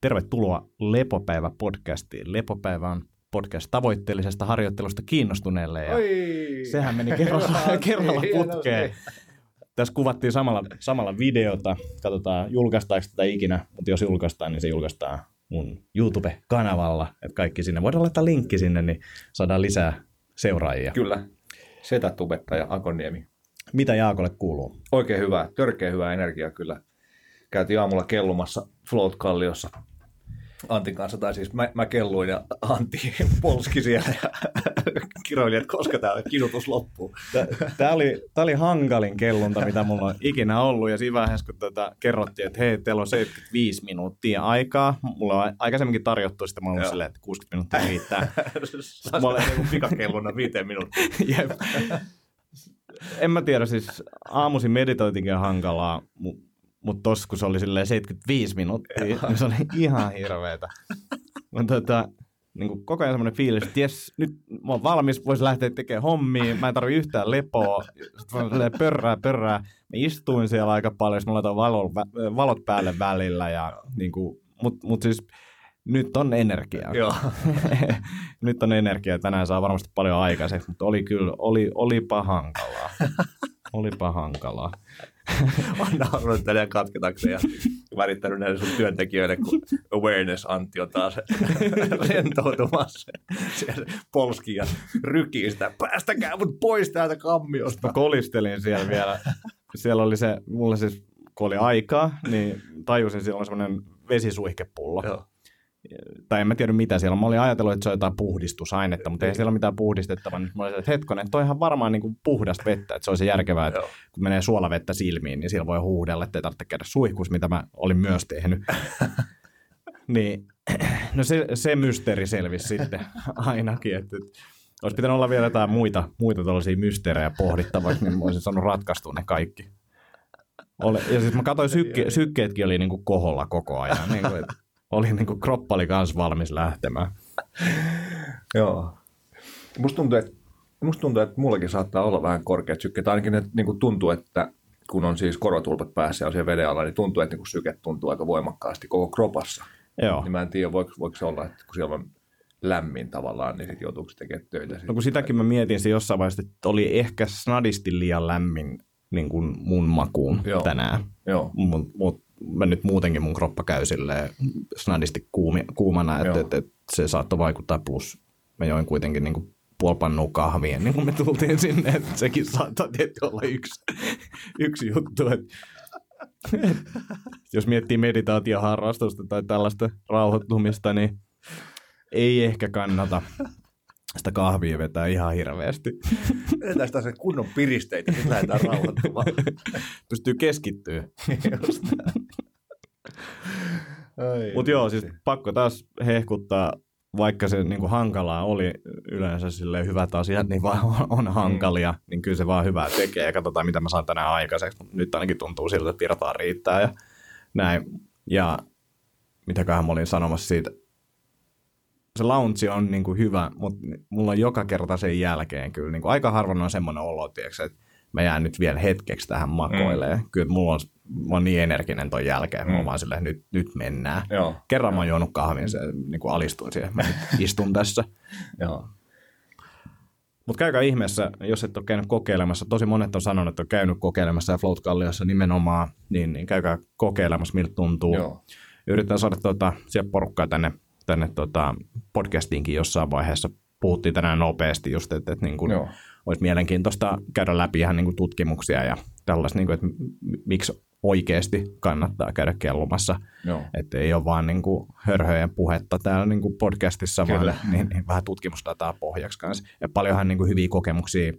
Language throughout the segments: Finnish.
Tervetuloa Lepopäivä-podcastiin. Lepopäivä on podcast tavoitteellisesta harjoittelusta kiinnostuneelle ja Oi. sehän meni kerralla, kerralla putkeen. Tässä kuvattiin samalla, samalla videota. Katsotaan, julkaistaanko tätä ikinä, mutta jos julkaistaan, niin se julkaistaan mun YouTube-kanavalla. Että kaikki sinne. Voidaan laittaa linkki sinne, niin saadaan lisää seuraajia. Kyllä. Setätubettaja Akoniemi. Mitä Jaakolle kuuluu? Oikein hyvä, törkeä hyvä energia kyllä. Käytiin aamulla kellumassa Float-kalliossa Antin kanssa, tai siis mä, mä kelluin ja Antti polski siellä ja kiroili, että koska tämä kidutus loppuu. Tämä oli, tää oli hankalin kellunta, mitä mulla on ikinä ollut, ja siinä vaiheessa, kun tätä kerrottiin, että hei, teillä on 75 minuuttia aikaa, mulla on aikaisemminkin tarjottu sitä, mä olin silleen, että 60 minuuttia riittää. Saisi olla niin pikakelluna viiteen minuuttia. Jep. En mä tiedä, siis aamuisin meditointikin on hankalaa, mutta mutta tossa kun se oli silleen 75 minuuttia, niin se oli ihan hirveetä. Mutta tota, niin kuin koko ajan semmoinen fiilis, että jes, nyt mä oon valmis, voisi lähteä tekemään hommia, mä en tarvi yhtään lepoa, sitten mä pörrää, pörrää. Mä istuin siellä aika paljon, mulla laitoin valot, valot päälle välillä, ja, niin kuin, mut, mut siis nyt on energiaa. Joo. nyt on energiaa, tänään saa varmasti paljon aikaiseksi, mutta oli kyllä, oli, olipa hankalaa. olipa hankalaa. Olen naurannut tänään katketakseen ja värittänyt näille sun työntekijöille, kun awareness Antti on taas rentoutumassa. Siellä polski ja rykii sitä, päästäkää mut pois täältä kammiosta. Mä kolistelin siellä vielä. Siellä oli se, mulla siis, kun oli aikaa, niin tajusin, siellä on semmoinen vesisuihkepullo. Joo. Tai en mä tiedä mitä siellä on. Mä olin ajatellut, että se on jotain puhdistusainetta, mutta ei siellä ole mitään puhdistettavaa. Nyt mä olin, että hetkonen, toi ihan varmaan niin kuin puhdasta vettä, että se olisi järkevää, että Joo. kun menee suolavettä silmiin, niin siellä voi huudella, että ei tarvitse käydä suihkus, mitä mä olin myös tehnyt. niin, no se, se mysteeri selvisi sitten ainakin, että olisi pitänyt olla vielä jotain muita, muita tällaisia mysteerejä pohdittavaksi, niin mä olisin saanut ratkaistua ne kaikki. Ole, ja siis mä katsoin, sykke, sykkeetkin oli niin kuin koholla koko ajan. Niin kuin, että oli niin kuin, kroppa oli kans valmis lähtemään. Joo. Musta tuntuu, että, musta tuntuu, että mullakin saattaa olla vähän korkeat sykkeet. Ainakin ne, niin kuin tuntuu, että kun on siis korotulpat päässä ja on siellä veden alla, niin tuntuu, että niin kuin syke tuntuu aika voimakkaasti koko kropassa. Joo. Niin mä en tiedä, voiko, voiko se olla, että kun siellä on lämmin tavallaan, niin sitten joutuuko se tekemään töitä. No kun sitäkin mä mietin se jossain vaiheessa, että oli ehkä snadisti liian lämmin niin kuin mun makuun Joo. tänään. Joo. Mut, mut, mä nyt muutenkin mun kroppa käy silleen snadisti kuumi, kuumana, että et, et se saattoi vaikuttaa. Plus mä join kuitenkin niin kuin puoli pannua kahvia, niin kun me tultiin sinne, että sekin saattaa tietysti olla yksi, yksi juttu. Että, jos miettii meditaatioharrastusta tai tällaista rauhoittumista, niin ei ehkä kannata sitä kahvia vetää ihan hirveästi. Vedetään sitä se kunnon piristeitä, sitten lähdetään rauhoittumaan. Pystyy keskittyä. Just. Mutta joo, siis pakko taas hehkuttaa, vaikka se niinku hankalaa oli yleensä sille hyvät asiat, niin vaan on, on hankalia, mm. niin kyllä se vaan hyvää tekee ja katsotaan, mitä mä saan tänään aikaiseksi. Nyt ainakin tuntuu siltä, että virtaa riittää ja näin. Ja mitäköhän mä olin sanomassa siitä. Se lounge on niinku hyvä, mutta mulla on joka kerta sen jälkeen kyllä. Niinku aika harvoin on semmoinen olo, tiiäks, että mä jään nyt vielä hetkeksi tähän makoilemaan. Mm. Kyllä mulla on, mä oon niin energinen ton jälkeen, mm. mä oon vaan silleen, nyt, nyt mennään. Joo. Kerran mä oon juonut kahvin, se niin kuin alistuin siihen, mä nyt istun tässä. Joo. Mutta käykää ihmeessä, jos et ole käynyt kokeilemassa. Tosi monet on sanonut, että on käynyt kokeilemassa ja Float Kalliossa nimenomaan, niin, niin käykää kokeilemassa, miltä tuntuu. Joo. Yritetään saada tuota, siellä porukkaa tänne, tänne tuota, podcastiinkin jossain vaiheessa. Puhuttiin tänään nopeasti just, että, että niin kuin Joo. olisi mielenkiintoista käydä läpi ihan niin kuin tutkimuksia ja tällaista, niin kuin, että miksi oikeasti kannattaa käydä kellumassa. Että ei ole vaan niin kuin hörhöjen puhetta täällä niin kuin podcastissa, Kyllä. vaan niin, niin vähän tutkimusdataa pohjaksi kanssa. Ja paljonhan niin kuin hyviä kokemuksia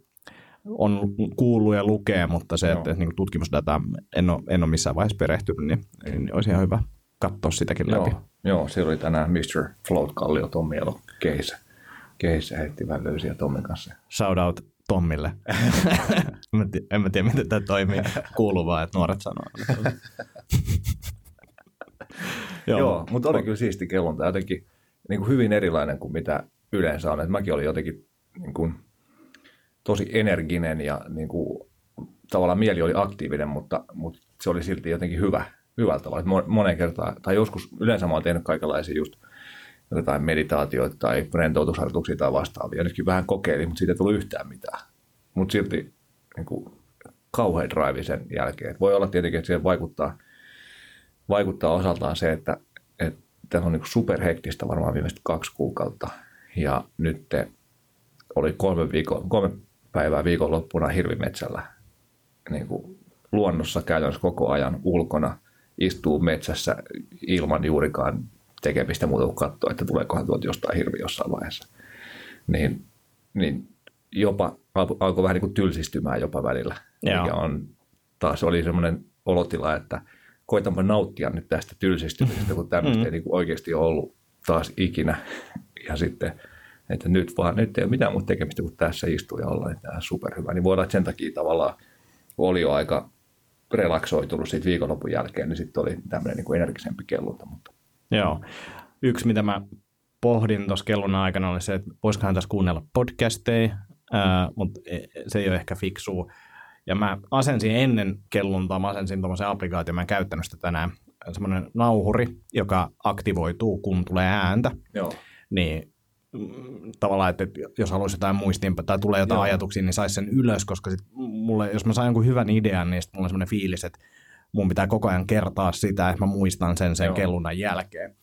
on kuullut ja lukee, mutta se, että Joo. niin kuin tutkimusdataa en ole, en ole missään vaiheessa perehtynyt, niin, niin olisi ihan hyvä katsoa sitäkin läpi. Joo. Joo, siellä oli tänään Mr. Float Kallio Tommi Elo kehissä. Kehissä heitti vähän löysiä Tommin kanssa. Shout out Tommille. en, mä tiedä, en mä tiedä, miten tämä toimii. Kuuluu vaan, että nuoret sanoo. Joo, Joo mutta oli kyllä siisti kellonta. Jotenkin niin kuin hyvin erilainen kuin mitä yleensä on. Et mäkin olin jotenkin niin kuin, tosi energinen ja niin kuin, tavallaan mieli oli aktiivinen, mutta, mutta se oli silti jotenkin hyvä, hyvällä tavalla. Monen kertaan, tai joskus yleensä mä oon tehnyt kaikenlaisia just jotain meditaatioita tai rentoutusharjoituksia tai vastaavia. Nytkin vähän kokeilin, mutta siitä ei tullut yhtään mitään. Mutta silti niin kuin, kauhean drive sen jälkeen. Voi olla tietenkin, että siihen vaikuttaa, vaikuttaa osaltaan se, että, tämä on niin superhektistä varmaan viimeiset kaksi kuukautta. Ja nyt oli kolme, viikko, kolme päivää viikonloppuna hirvimetsällä niin kuin luonnossa käytännössä koko ajan ulkona, istuu metsässä ilman juurikaan tekemistä muuta kuin katsoa, että tuleekohan tuolta jostain hirvi jossain vaiheessa. Niin, niin jopa alkoi vähän niin kuin tylsistymään jopa välillä. Joo. Mikä on, taas oli semmoinen olotila, että koitanpa nauttia nyt tästä tylsistymisestä, kun tämmöistä mm. ei niin kuin oikeasti ollut taas ikinä. Ja sitten, että nyt vaan, nyt ei ole mitään muuta tekemistä kuin tässä istua ja olla, niin tämä superhyvä. Niin voidaan, että sen takia tavallaan, kun oli jo aika relaksoitunut siitä viikonlopun jälkeen, niin sitten oli tämmöinen niin kuin energisempi kellunta. Mutta. Joo. Yksi, mitä mä pohdin tuossa kellun aikana, oli se, että voisikohan tässä kuunnella podcasteja, ää, mutta e, se ei ole ehkä fiksua. Ja mä asensin ennen kelluntaa, mä asensin tuommoisen applikaation, mä en käyttänyt sitä tänään, semmoinen nauhuri, joka aktivoituu, kun tulee ääntä. Joo. Niin mm, tavallaan, että jos haluaisi jotain muistiinpä tai tulee jotain Joo. ajatuksia, niin saisi sen ylös, koska sit mulle, jos mä saan jonkun hyvän idean, niin sitten mulla on semmoinen fiilis, että mun pitää koko ajan kertaa sitä, että mä muistan sen sen Joo. kellunnan jälkeen.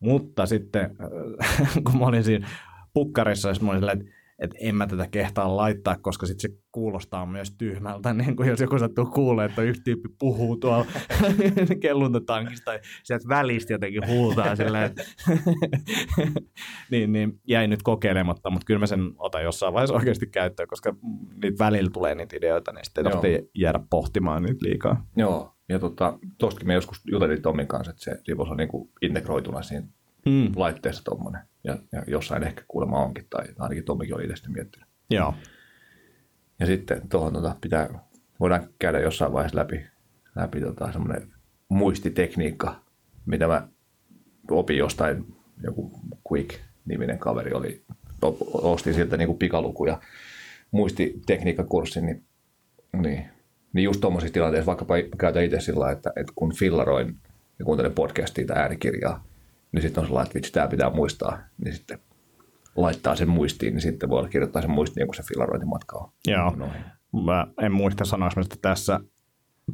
Mutta sitten, kun mä olin siinä pukkarissa, mä olin silleen, että että en mä tätä kehtaa laittaa, koska sitten se kuulostaa myös tyhmältä, niin kuin jos joku sattuu kuulee, että yksi tyyppi puhuu tuolla kelluntatankista tai sieltä välistä jotenkin huutaa silleen, että niin, niin jäi nyt kokeilematta, mutta kyllä mä sen otan jossain vaiheessa oikeasti käyttöön, koska niitä välillä tulee niitä ideoita, niin sitten ei tarvitse jäädä pohtimaan niitä liikaa. Joo, ja tota, tostakin me joskus jutelin Tomin kanssa, että se rivos on niin kuin integroituna siinä mm. laitteessa tuommoinen. Ja, ja, jossain ehkä kuulemma onkin, tai ainakin Tomikin oli itse miettinyt. Joo. Ja sitten tuohon tota, pitää, voidaan käydä jossain vaiheessa läpi, läpi tota, semmoinen muistitekniikka, mitä mä opin jostain, joku Quick-niminen kaveri oli, ostin sieltä niin kuin pikalukuja muistitekniikkakurssin, niin, niin, niin just tuommoisissa tilanteissa, vaikkapa käytän itse sillä että, että kun fillaroin ja kuuntelen podcastia tai äänikirjaa, niin sitten on sellainen, että vitsi, tämä pitää muistaa, niin sitten laittaa sen muistiin, niin sitten voi kirjoittaa sen muistiin, kun se filarointimatka on. Joo. Noin. Mä en muista sanoa tässä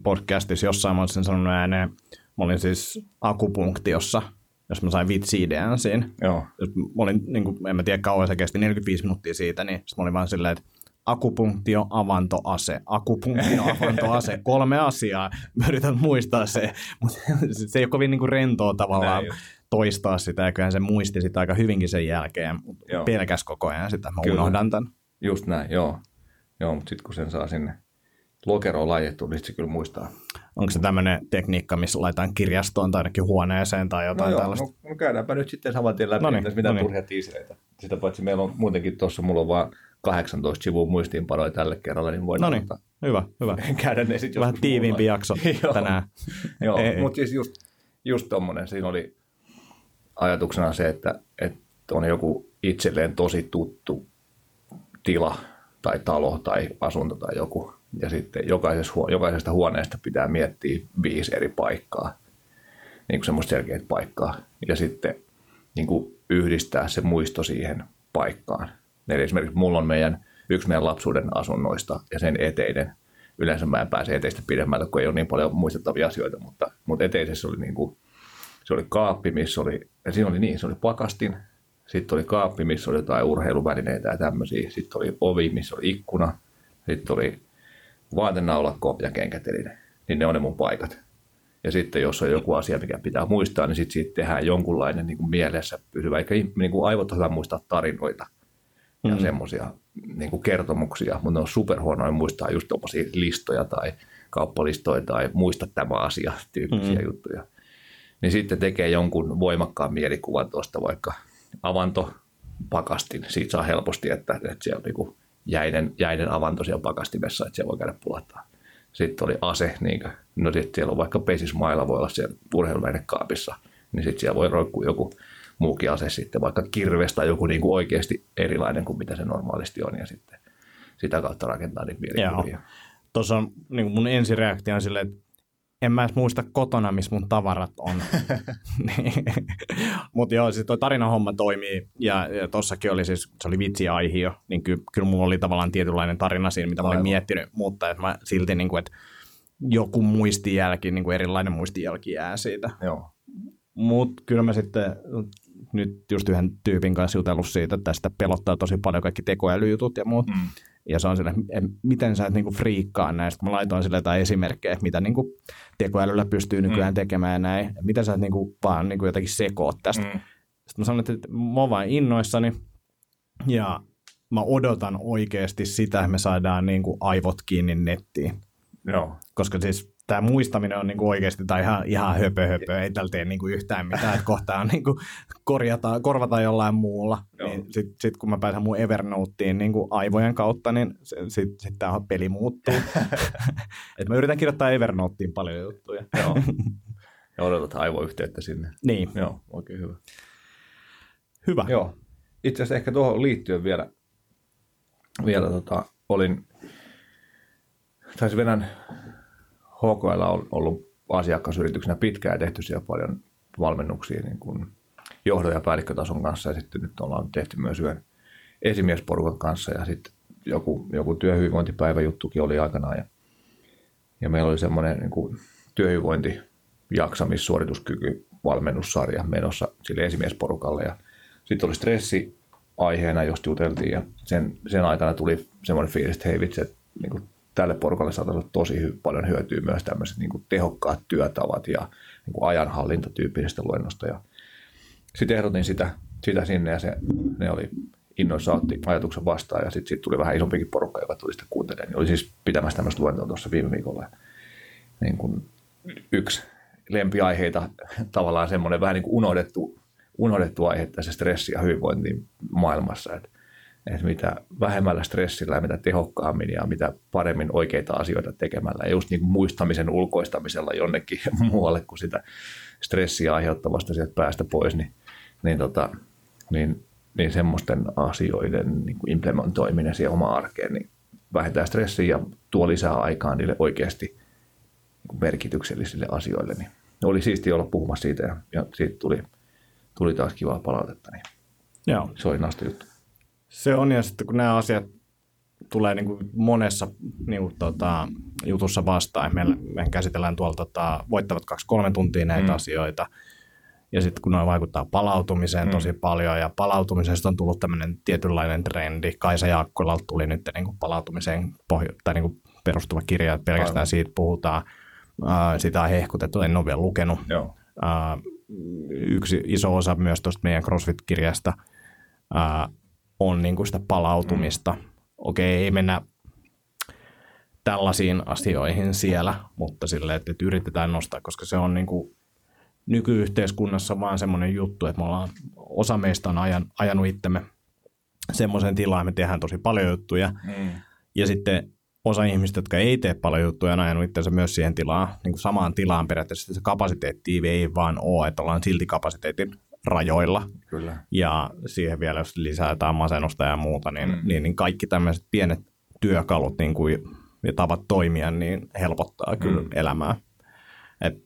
podcastissa jossain mä olisin sanonut ääneen. Mä olin siis akupunktiossa, jos mä sain vitsi-idean siinä. Joo. Mä olin, niin kuin, en mä tiedä kauan se kesti, 45 minuuttia siitä, niin mä olin vaan silleen, että akupunktio, avantoase, akupunktio, avantoase, kolme asiaa. Mä yritän muistaa se, mutta se ei ole kovin niin kuin rentoa tavallaan. Näin toistaa sitä, ja kyllähän se muisti sitä aika hyvinkin sen jälkeen, mutta pelkäs koko ajan sitä, mä Kyllä. unohdan tämän. Just näin, joo. Joo, mutta sitten kun sen saa sinne lokeroon laitettu, niin se kyllä muistaa. Onko se tämmöinen tekniikka, missä laitetaan kirjastoon tai ainakin huoneeseen tai jotain no joo, tällaista? No, no käydäänpä nyt sitten saman tien läpi, Noniin, mitä noniin. turhia tiisireitä. Sitä paitsi meillä on muutenkin tuossa, mulla on vaan 18 sivua muistiinpanoja tälle kerralla, niin voidaan Noniin, hyvä, hyvä. käydä ne sitten Vähän tiiviimpi jakso tänään. joo, mutta siis just, just tommonen, siinä oli ajatuksena se, että, että on joku itselleen tosi tuttu tila tai talo tai asunto tai joku. Ja sitten jokaisesta, jokaisesta huoneesta pitää miettiä viisi eri paikkaa, niin kuin semmoista selkeät paikkaa. Ja sitten niin kuin yhdistää se muisto siihen paikkaan. Eli esimerkiksi mulla on meidän, yksi meidän lapsuuden asunnoista ja sen eteinen. Yleensä mä en pääse eteistä pidemmälle, kun ei ole niin paljon muistettavia asioita, mutta, mutta eteisessä oli niin kuin se oli kaappi, missä oli, ja siinä oli niin, se oli pakastin, sitten oli kaappi, missä oli jotain urheiluvälineitä ja tämmöisiä, sitten oli ovi, missä oli ikkuna, sitten oli vaatenaulakko ja kenkäteline, niin ne on ne mun paikat. Ja sitten jos on joku asia, mikä pitää muistaa, niin sitten siitä tehdään jonkunlainen niin kuin mielessä pysyvä. Eikä niin kuin aivot hyvä muistaa tarinoita ja mm. semmoisia niin kertomuksia, mutta ne on superhuonoja muistaa just tuommoisia listoja tai kauppalistoja tai muista tämä asia tyyppisiä mm. juttuja niin sitten tekee jonkun voimakkaan mielikuvan tuosta vaikka avanto pakastin. Siitä saa helposti, että, että siellä on niin jäinen, jäinen avanto siellä pakastimessa, että siellä voi käydä pulahtaa. Sitten oli ase, niin kuin, no sitten siellä on vaikka pesismailla, voi olla siellä urheiluväinekaapissa, niin sitten siellä voi roikkua joku muukin ase sitten, vaikka kirves tai joku niin kuin oikeasti erilainen kuin mitä se normaalisti on, ja sitten sitä kautta rakentaa niitä mielikuvia. Tuossa on niin mun ensireaktio on silleen, että en mä edes muista kotona, missä mun tavarat on. Mutta joo, siis toi tarinahomma toimii, ja, ja tossakin oli siis, se oli vitsiaihio, niin ky, kyllä mulla oli tavallaan tietynlainen tarina siinä, mitä mä olin miettinyt, mutta että mä silti, niin kuin, että joku muistijälki, niin kuin erilainen muistijälki jää siitä. Joo. Mutta kyllä mä sitten nyt just yhden tyypin kanssa jutellut siitä, että tästä pelottaa tosi paljon kaikki tekoälyjutut ja muut. Mm. Ja se on sille, että miten sä et niinku friikkaa näistä. Mä laitoin sille jotain esimerkkejä, että mitä niinku tekoälyllä pystyy nykyään Mm. tekemään ja näin. Että Miten sä et niinku vaan niinku jotenkin sekoot tästä. Mm. Sitten mä sanoin, että mä oon vaan innoissani ja mä odotan oikeasti sitä, että me saadaan niinku aivot kiinni nettiin. Joo. Koska siis tämä muistaminen on niinku oikeasti tai ihan, ihan höpö, höpö. Ei tällä tee niinku yhtään mitään, että kohta on niinku korjata, korvata jollain muulla. Joo. Niin sitten sit kun mä pääsen mun Evernoteen niinku aivojen kautta, niin sitten sit, sit tämä peli muuttuu. Et mä yritän kirjoittaa Evernoteen paljon juttuja. Joo. Ja odotat aivoyhteyttä sinne. Niin, Joo, oikein hyvä. hyvä. Joo. Itse asiassa ehkä tuohon liittyen vielä, vielä tota, olin, tai se Venän HKL on ollut asiakasyrityksenä pitkään ja tehty siellä paljon valmennuksia niin kuin johdon- ja päällikkötason kanssa. Ja sitten nyt ollaan tehty myös yhden esimiesporukan kanssa. Ja sitten joku, joku työhyvinvointipäiväjuttukin oli aikanaan. Ja, ja meillä oli semmoinen niin kuin työhyvinvointi, jaksamis, suorituskyky, valmennussarja menossa sille esimiesporukalle. Ja sitten oli stressi aiheena, josta juteltiin. Ja sen, sen aikana tuli semmoinen fiilis, että hei vitsi, että niin kuin tälle porukalle saataisiin olla tosi hy- paljon hyötyä myös tämmöiset niin kuin tehokkaat työtavat ja niin kuin ajanhallintatyyppisestä luennosta. Ja sitten ehdotin sitä, sitä sinne ja se, ne oli innoissa otti ajatuksen vastaan ja sitten sit tuli vähän isompikin porukka, joka tuli sitä kuuntelemaan. Niin oli siis pitämässä tämmöistä luentoa tuossa viime viikolla. Niin kuin yksi lempiaiheita tavallaan semmoinen vähän niin kuin unohdettu, unohdettu aihe tässä stressi ja hyvinvointi maailmassa. Että että mitä vähemmällä stressillä ja mitä tehokkaammin ja mitä paremmin oikeita asioita tekemällä ja just niin kuin muistamisen ulkoistamisella jonnekin muualle kuin sitä stressiä aiheuttavasta sieltä päästä pois, niin, niin, tota, niin, niin semmoisten asioiden niin kuin implementoiminen siihen omaan arkeen niin vähentää stressiä ja tuo lisää aikaa niille oikeasti niin merkityksellisille asioille. Niin oli siisti olla puhumassa siitä ja, ja siitä tuli, tuli taas kivaa palautetta, niin Joo. se oli nasta juttu. Se on, ja sitten kun nämä asiat tulee niin kuin monessa niin kuin, tota, jutussa vastaan, meillä, me käsitellään tuolla tota, voittavat kaksi-kolme tuntia näitä Mm. asioita, ja sitten kun ne vaikuttaa palautumiseen Mm. tosi paljon, ja palautumisesta on tullut tämmöinen tietynlainen trendi. Kaisa Jaakkolalta tuli nyt niin kuin palautumiseen pohjo- tai niin kuin perustuva kirja, että pelkästään Aivan. siitä puhutaan. Uh, sitä on hehkutettu, en ole vielä lukenut. Joo. Uh, yksi iso osa myös tuosta meidän CrossFit-kirjasta uh, on niin kuin sitä palautumista. Mm. Okei, ei mennä tällaisiin asioihin siellä, mutta silleen, että, että yritetään nostaa, koska se on niin kuin nykyyhteiskunnassa vaan semmoinen juttu, että me ollaan, osa meistä on ajan, ajanut itsemme semmoisen tilaan, me tehdään tosi paljon juttuja, Mm. ja sitten osa ihmistä, jotka ei tee paljon juttuja, on ajanut itsensä myös siihen tilaan, niin kuin samaan tilaan periaatteessa. Se kapasiteetti ei vaan ole, että ollaan silti kapasiteetin rajoilla. Kyllä. Ja siihen vielä, jos lisää jotain masennusta ja muuta, niin, mm. niin, niin kaikki tämmöiset pienet työkalut niin kuin, ja tavat toimia, niin helpottaa kyllä Mm. elämää. Et,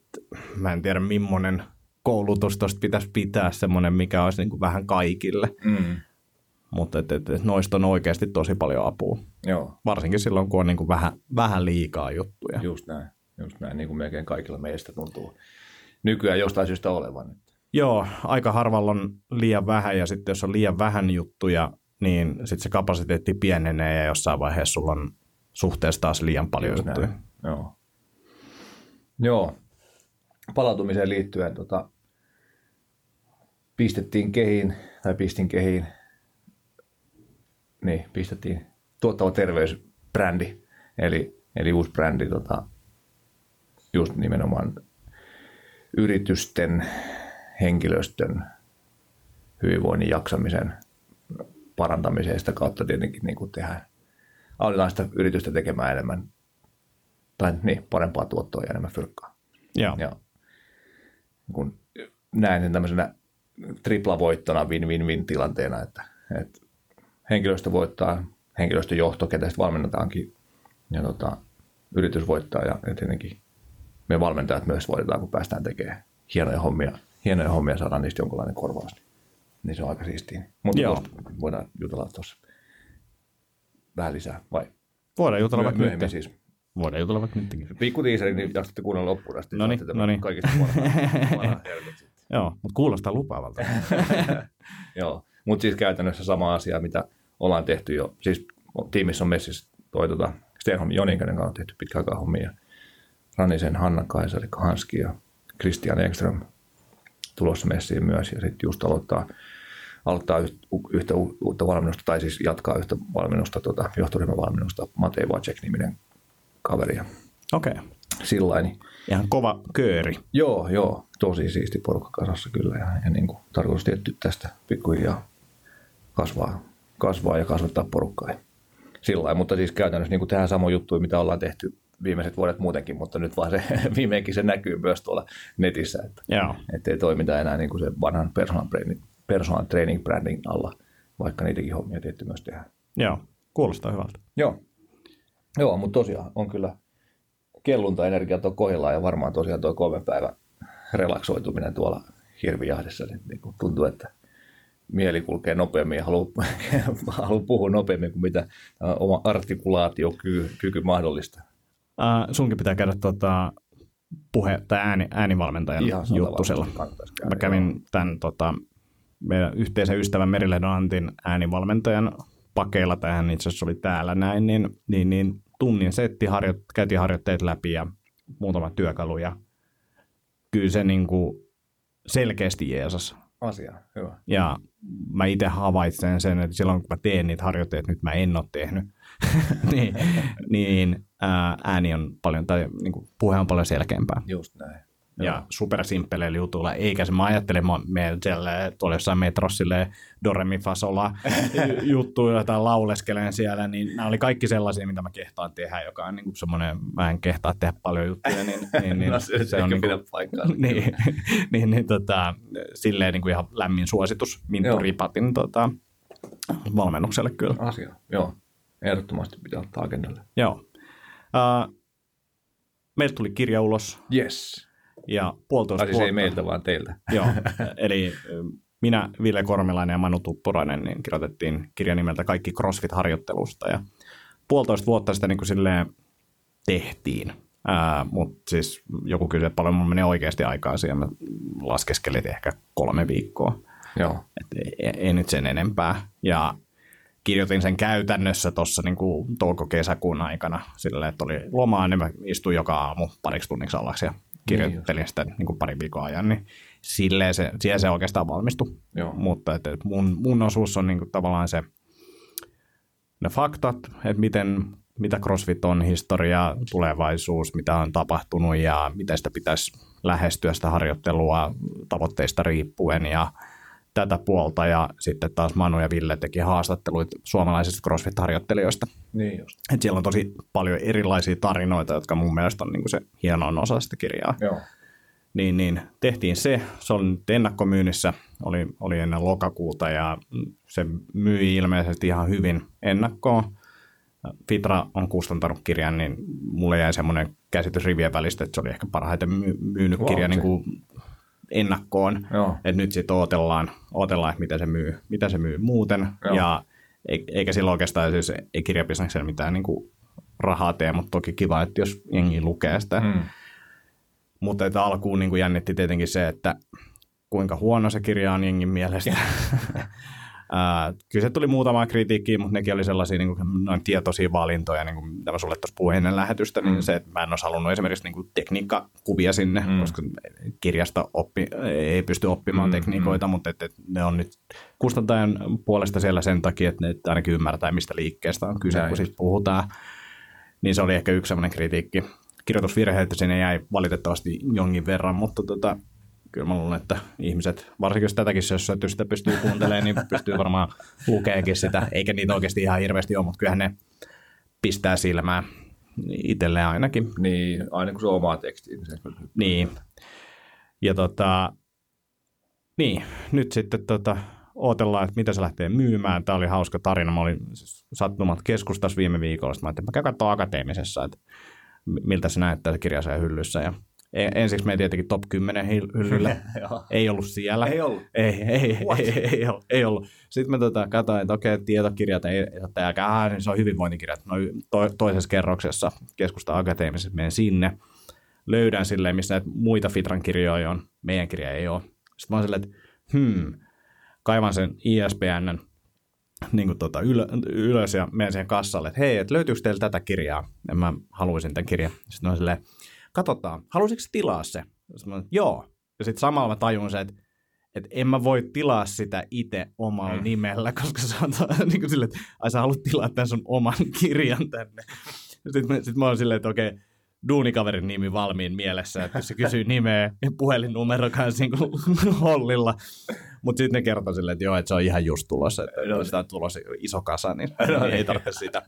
mä en tiedä, millainen koulutus tuosta pitäisi pitää semmoinen, mikä olisi niin kuin vähän kaikille. Mm. Mutta et, et, et noista on oikeasti tosi paljon apua. Joo, Varsinkin silloin, kun on niin kuin vähän, vähän liikaa juttuja. just näin. Just näin, niin kuin melkein kaikilla meistä tuntuu nykyään jostain syystä olevan. Joo, aika harvalla on liian vähän ja sitten jos on liian vähän juttuja, niin sitten se kapasiteetti pienenee ja jossain vaiheessa sulla on suhteessa taas liian paljon Just juttuja. näin. Joo. Joo. Palautumiseen liittyen tota, pistettiin kehiin, tai pistin kehiin, niin pistettiin tuottava terveysbrändi, eli, eli uusi brändi tota, just nimenomaan yritysten, henkilöstön hyvinvoinnin jaksamisen parantamiseen sitä kautta tietenkin niin kuin tehdään, autetaan sitä yritystä tekemään enemmän tai niin, parempaa tuottoa ja enemmän fyrkkaa. Joo. Ja kun näen sen tämmöisenä triplavoittona win-win-win tilanteena, että, että henkilöstö voittaa, henkilöstöjohto, ketä sitten valmennetaankin, ja tota, yritys voittaa ja, ja tietenkin me valmentajat myös voidaan, kun päästään tekemään hienoja hommia, hienoja hommia saadaan niistä jonkinlainen korvaus. Niin, niin se on aika siistiä. Mutta voidaan jutella tuossa vähän lisää, vai? Voidaan jutella vaikka myöhemmin nyt. siis. Voidaan jutella vaikka nytkin. Pikku tiiseri, niin jaksatte kuunnella loppuun asti. Noniin, Saatte tämän noniin. Kaikista. Joo, mutta kuulostaa lupaavalta. Joo, mutta siis käytännössä sama asia, mitä ollaan tehty jo. Siis tiimissä on messissä toi tota, Stenholm Jonin, kenen kanssa on tehty pitkä aikaa hommia. Rannisen Hanna Kaisari Hanski ja Christian Ekström tulossa messiin myös. Ja sitten just aloittaa, aloittaa yht- yhtä uutta valmennusta, tai siis jatkaa yhtä valmennusta, tota, johtoryhmävalmennusta, Matei Vacek-niminen kaveri. Okei. Okay. Sillä niin Ihan kova kööri. Joo, joo. Tosi siisti porukka kasassa kyllä. Ja, ja niin kuin, tarkoitus tietty tästä pikkuhiljaa kasvaa, kasvaa ja kasvattaa porukkaa. Ja Sillä lailla, mutta siis käytännössä niin kuin tehdään samoja juttuja, mitä ollaan tehty viimeiset vuodet muutenkin, mutta nyt vaan se viimeinkin se näkyy myös tuolla netissä, että Joo. ei toimita enää niin kuin se vanhan personal training, personal training branding alla, vaikka niitäkin hommia tietty myös tehdään. Joo. Kuulostaa hyvältä. Joo. Joo, mutta tosiaan on kyllä kelluntaenergiat on kohdillaan ja varmaan tosiaan tuo kolmen päivän relaksoituminen tuolla hirvijahdessa, niin, niin kuin tuntuu, että mieli kulkee nopeammin ja haluaa, haluaa puhua nopeammin kuin mitä oma artikulaatiokyky kyky mahdollista. Uh, sunkin pitää käydä tota, puhe- tai ääni, äänivalmentajan Ihan juttusella. käydä, Mä kävin tämän tota, meidän yhteisen ystävän Merilehdon Antin äänivalmentajan pakeilla, tai hän itse asiassa oli täällä näin, niin, niin, niin tunnin setti, harjo, käytiin harjoitteet läpi ja muutama työkalu, ja kyllä se niin kuin selkeästi jeesas. Asia, hyvä. Ja mä itse havaitsen sen, että silloin kun mä teen niitä harjoitteita, nyt mä en ole tehnyt, niin, niin ää, ääni on paljon, tai niin kuin puhe on paljon selkeämpää Just näin. ja supersimppeleillä jutuilla, eikä se mä ajattelen, mä menen siellä tuolla jossain metrossa silleen Doremi Fasola juttuja, jotain lauleskelen siellä, niin nämä oli kaikki sellaisia, mitä mä kehtaan tehdä, joka on niin kuin semmoinen, mä en kehtaa tehdä paljon juttuja, niin, niin, niin no, se, se on niin pidä paikkaa. niin, niin, niin tota, silleen niin kuin ihan lämmin suositus Minttu Joo. Ripatin tota, valmennukselle kyllä. Asia, joo. Ehdottomasti pitää ottaa agendalle. Joo. Uh, meiltä tuli kirja ulos Yes. ja puolitoista Tai siis ei vuotta. meiltä, vaan teiltä. Joo, eli ö, minä, Ville Kormilainen ja Manu Tuppurainen niin kirjoitettiin kirja nimeltä Kaikki CrossFit-harjoittelusta ja puolitoista vuotta sitä niin kuin silleen tehtiin. Mutta siis joku kysyi, että paljon menee oikeasti aikaa siihen. Mä laskeskelin ehkä kolme viikkoa. Joo. Et ei, ei nyt sen enempää. Ja kirjoitin sen käytännössä tuossa niin touko-kesäkuun aikana silleen, että oli lomaa, niin mä istuin joka aamu pariksi tunniksi alaksi ja kirjoittelin sitä niin kuin pari viikon ajan, niin silleen se, siihen se oikeastaan valmistui. Joo. Mutta että, että mun, mun osuus on niin kuin tavallaan se, ne faktat, että miten, mitä CrossFit on, historia, tulevaisuus, mitä on tapahtunut ja miten sitä pitäisi lähestyä sitä harjoittelua tavoitteista riippuen ja tätä puolta. Ja sitten taas Manu ja Ville teki haastatteluita suomalaisista CrossFit-harjoittelijoista. Niin just. Et siellä on tosi paljon erilaisia tarinoita, jotka mun mielestä on niin se hienoin osa sitä kirjaa Joo. niin, niin tehtiin se. Se oli nyt ennakkomyynnissä, oli, oli ennen lokakuuta ja se myi ilmeisesti ihan hyvin ennakkoon. Fitra on kustantanut kirjan, niin mulle jäi semmoinen käsitys rivien välistä, että se oli ehkä parhaiten my- myynyt Wow, kirja se- niin kuin ennakkoon. Joo. Et nyt sitten odotellaan, odotellaan, että mitä se myy, mitä se myy muuten. Joo. Ja ei- eikä sillä oikeastaan siis ei kirjabisneksellä mitään niin kuin rahaa tee, mutta toki kiva, että jos jengi lukee sitä. Mm. Mutta että alkuun niin kuin jännitti tietenkin se, että kuinka huono se kirja on jengin mielestä. Kyllä se tuli muutama kritiikkiä, mutta nekin oli sellaisia niin kuin, noin tietoisia valintoja, niin kuin, mitä mä sulle tuossa puhuin ennen lähetystä, niin Mm. se, että mä en olisi halunnut esimerkiksi niin kuin tekniikkakuvia sinne, Mm. koska kirjasta oppi, ei pysty oppimaan Mm, mm, tekniikoita, mutta että, että ne on nyt kustantajan puolesta siellä sen takia, että ne ainakin ymmärtää, mistä liikkeestä on kyse, Näin kun siitä puhutaan. Niin se oli ehkä yksi sellainen kritiikki. Kirjoitusvirheitä sinne jäi valitettavasti jonkin verran, mutta tota, kyllä mä luulen, että ihmiset, varsinkin jos tätäkin sössötystä pystyy kuuntelemaan, niin pystyy varmaan lukeekin sitä, eikä niitä oikeasti ihan hirveästi ole, mutta kyllähän ne pistää silmään itselleen ainakin. Niin, aina kun se on omaa tekstiä, niin se Niin. Ja tota, niin, nyt sitten tota, odotellaan, että mitä se lähtee myymään. Tämä oli hauska tarina. Mä olin siis sattumat keskustassa viime viikolla. Sitten Mä ajattelin, että mä käyn akateemisessa, että mi- miltä se näyttää se kirja siellä hyllyssä. Ja ensiksi me tietenkin top 10 hil- hyllyllä. Ei ollut siellä. Ei ollut. Ei, ei, What? ei, ei, ei, ollut, ei ollut. Sitten mä tota, katsoin, että okei, tietokirjat ei, että älkää, niin se on hyvinvointikirjat. No to, toisessa kerroksessa keskusta akateemisessa menen sinne. Löydän silleen, missä näitä muita Fitran kirjoja on. Meidän kirja ei ole. Sitten mä oon silleen, että hmm, kaivan sen ISBN niin kuin tota, ylö, ylös ja menen siihen kassalle, että hei, että löytyykö teillä tätä kirjaa? Ja mä haluaisin tämän kirjan. Sitten oon silleen, katsotaan, haluaisitko tilaa se? Mä oon, joo. Ja sitten samalla mä tajun se, että että en mä voi tilaa sitä itse omalla Mm. nimellä, koska se on niin kuin silleen, että ai sä haluat tilaa tämän sun oman kirjan tänne. Sitten mä, sit mä oon silleen, että okei, duunikaverin nimi valmiin mielessä, että se kysyy nimeä ja puhelinnumero kanssa niin kuin hollilla. Mutta sitten ne kertoo silleen, että joo, että se on ihan just tulossa, että No. sitä on tulossa iso kasa, niin, No niin niin. ei tarvitse sitä.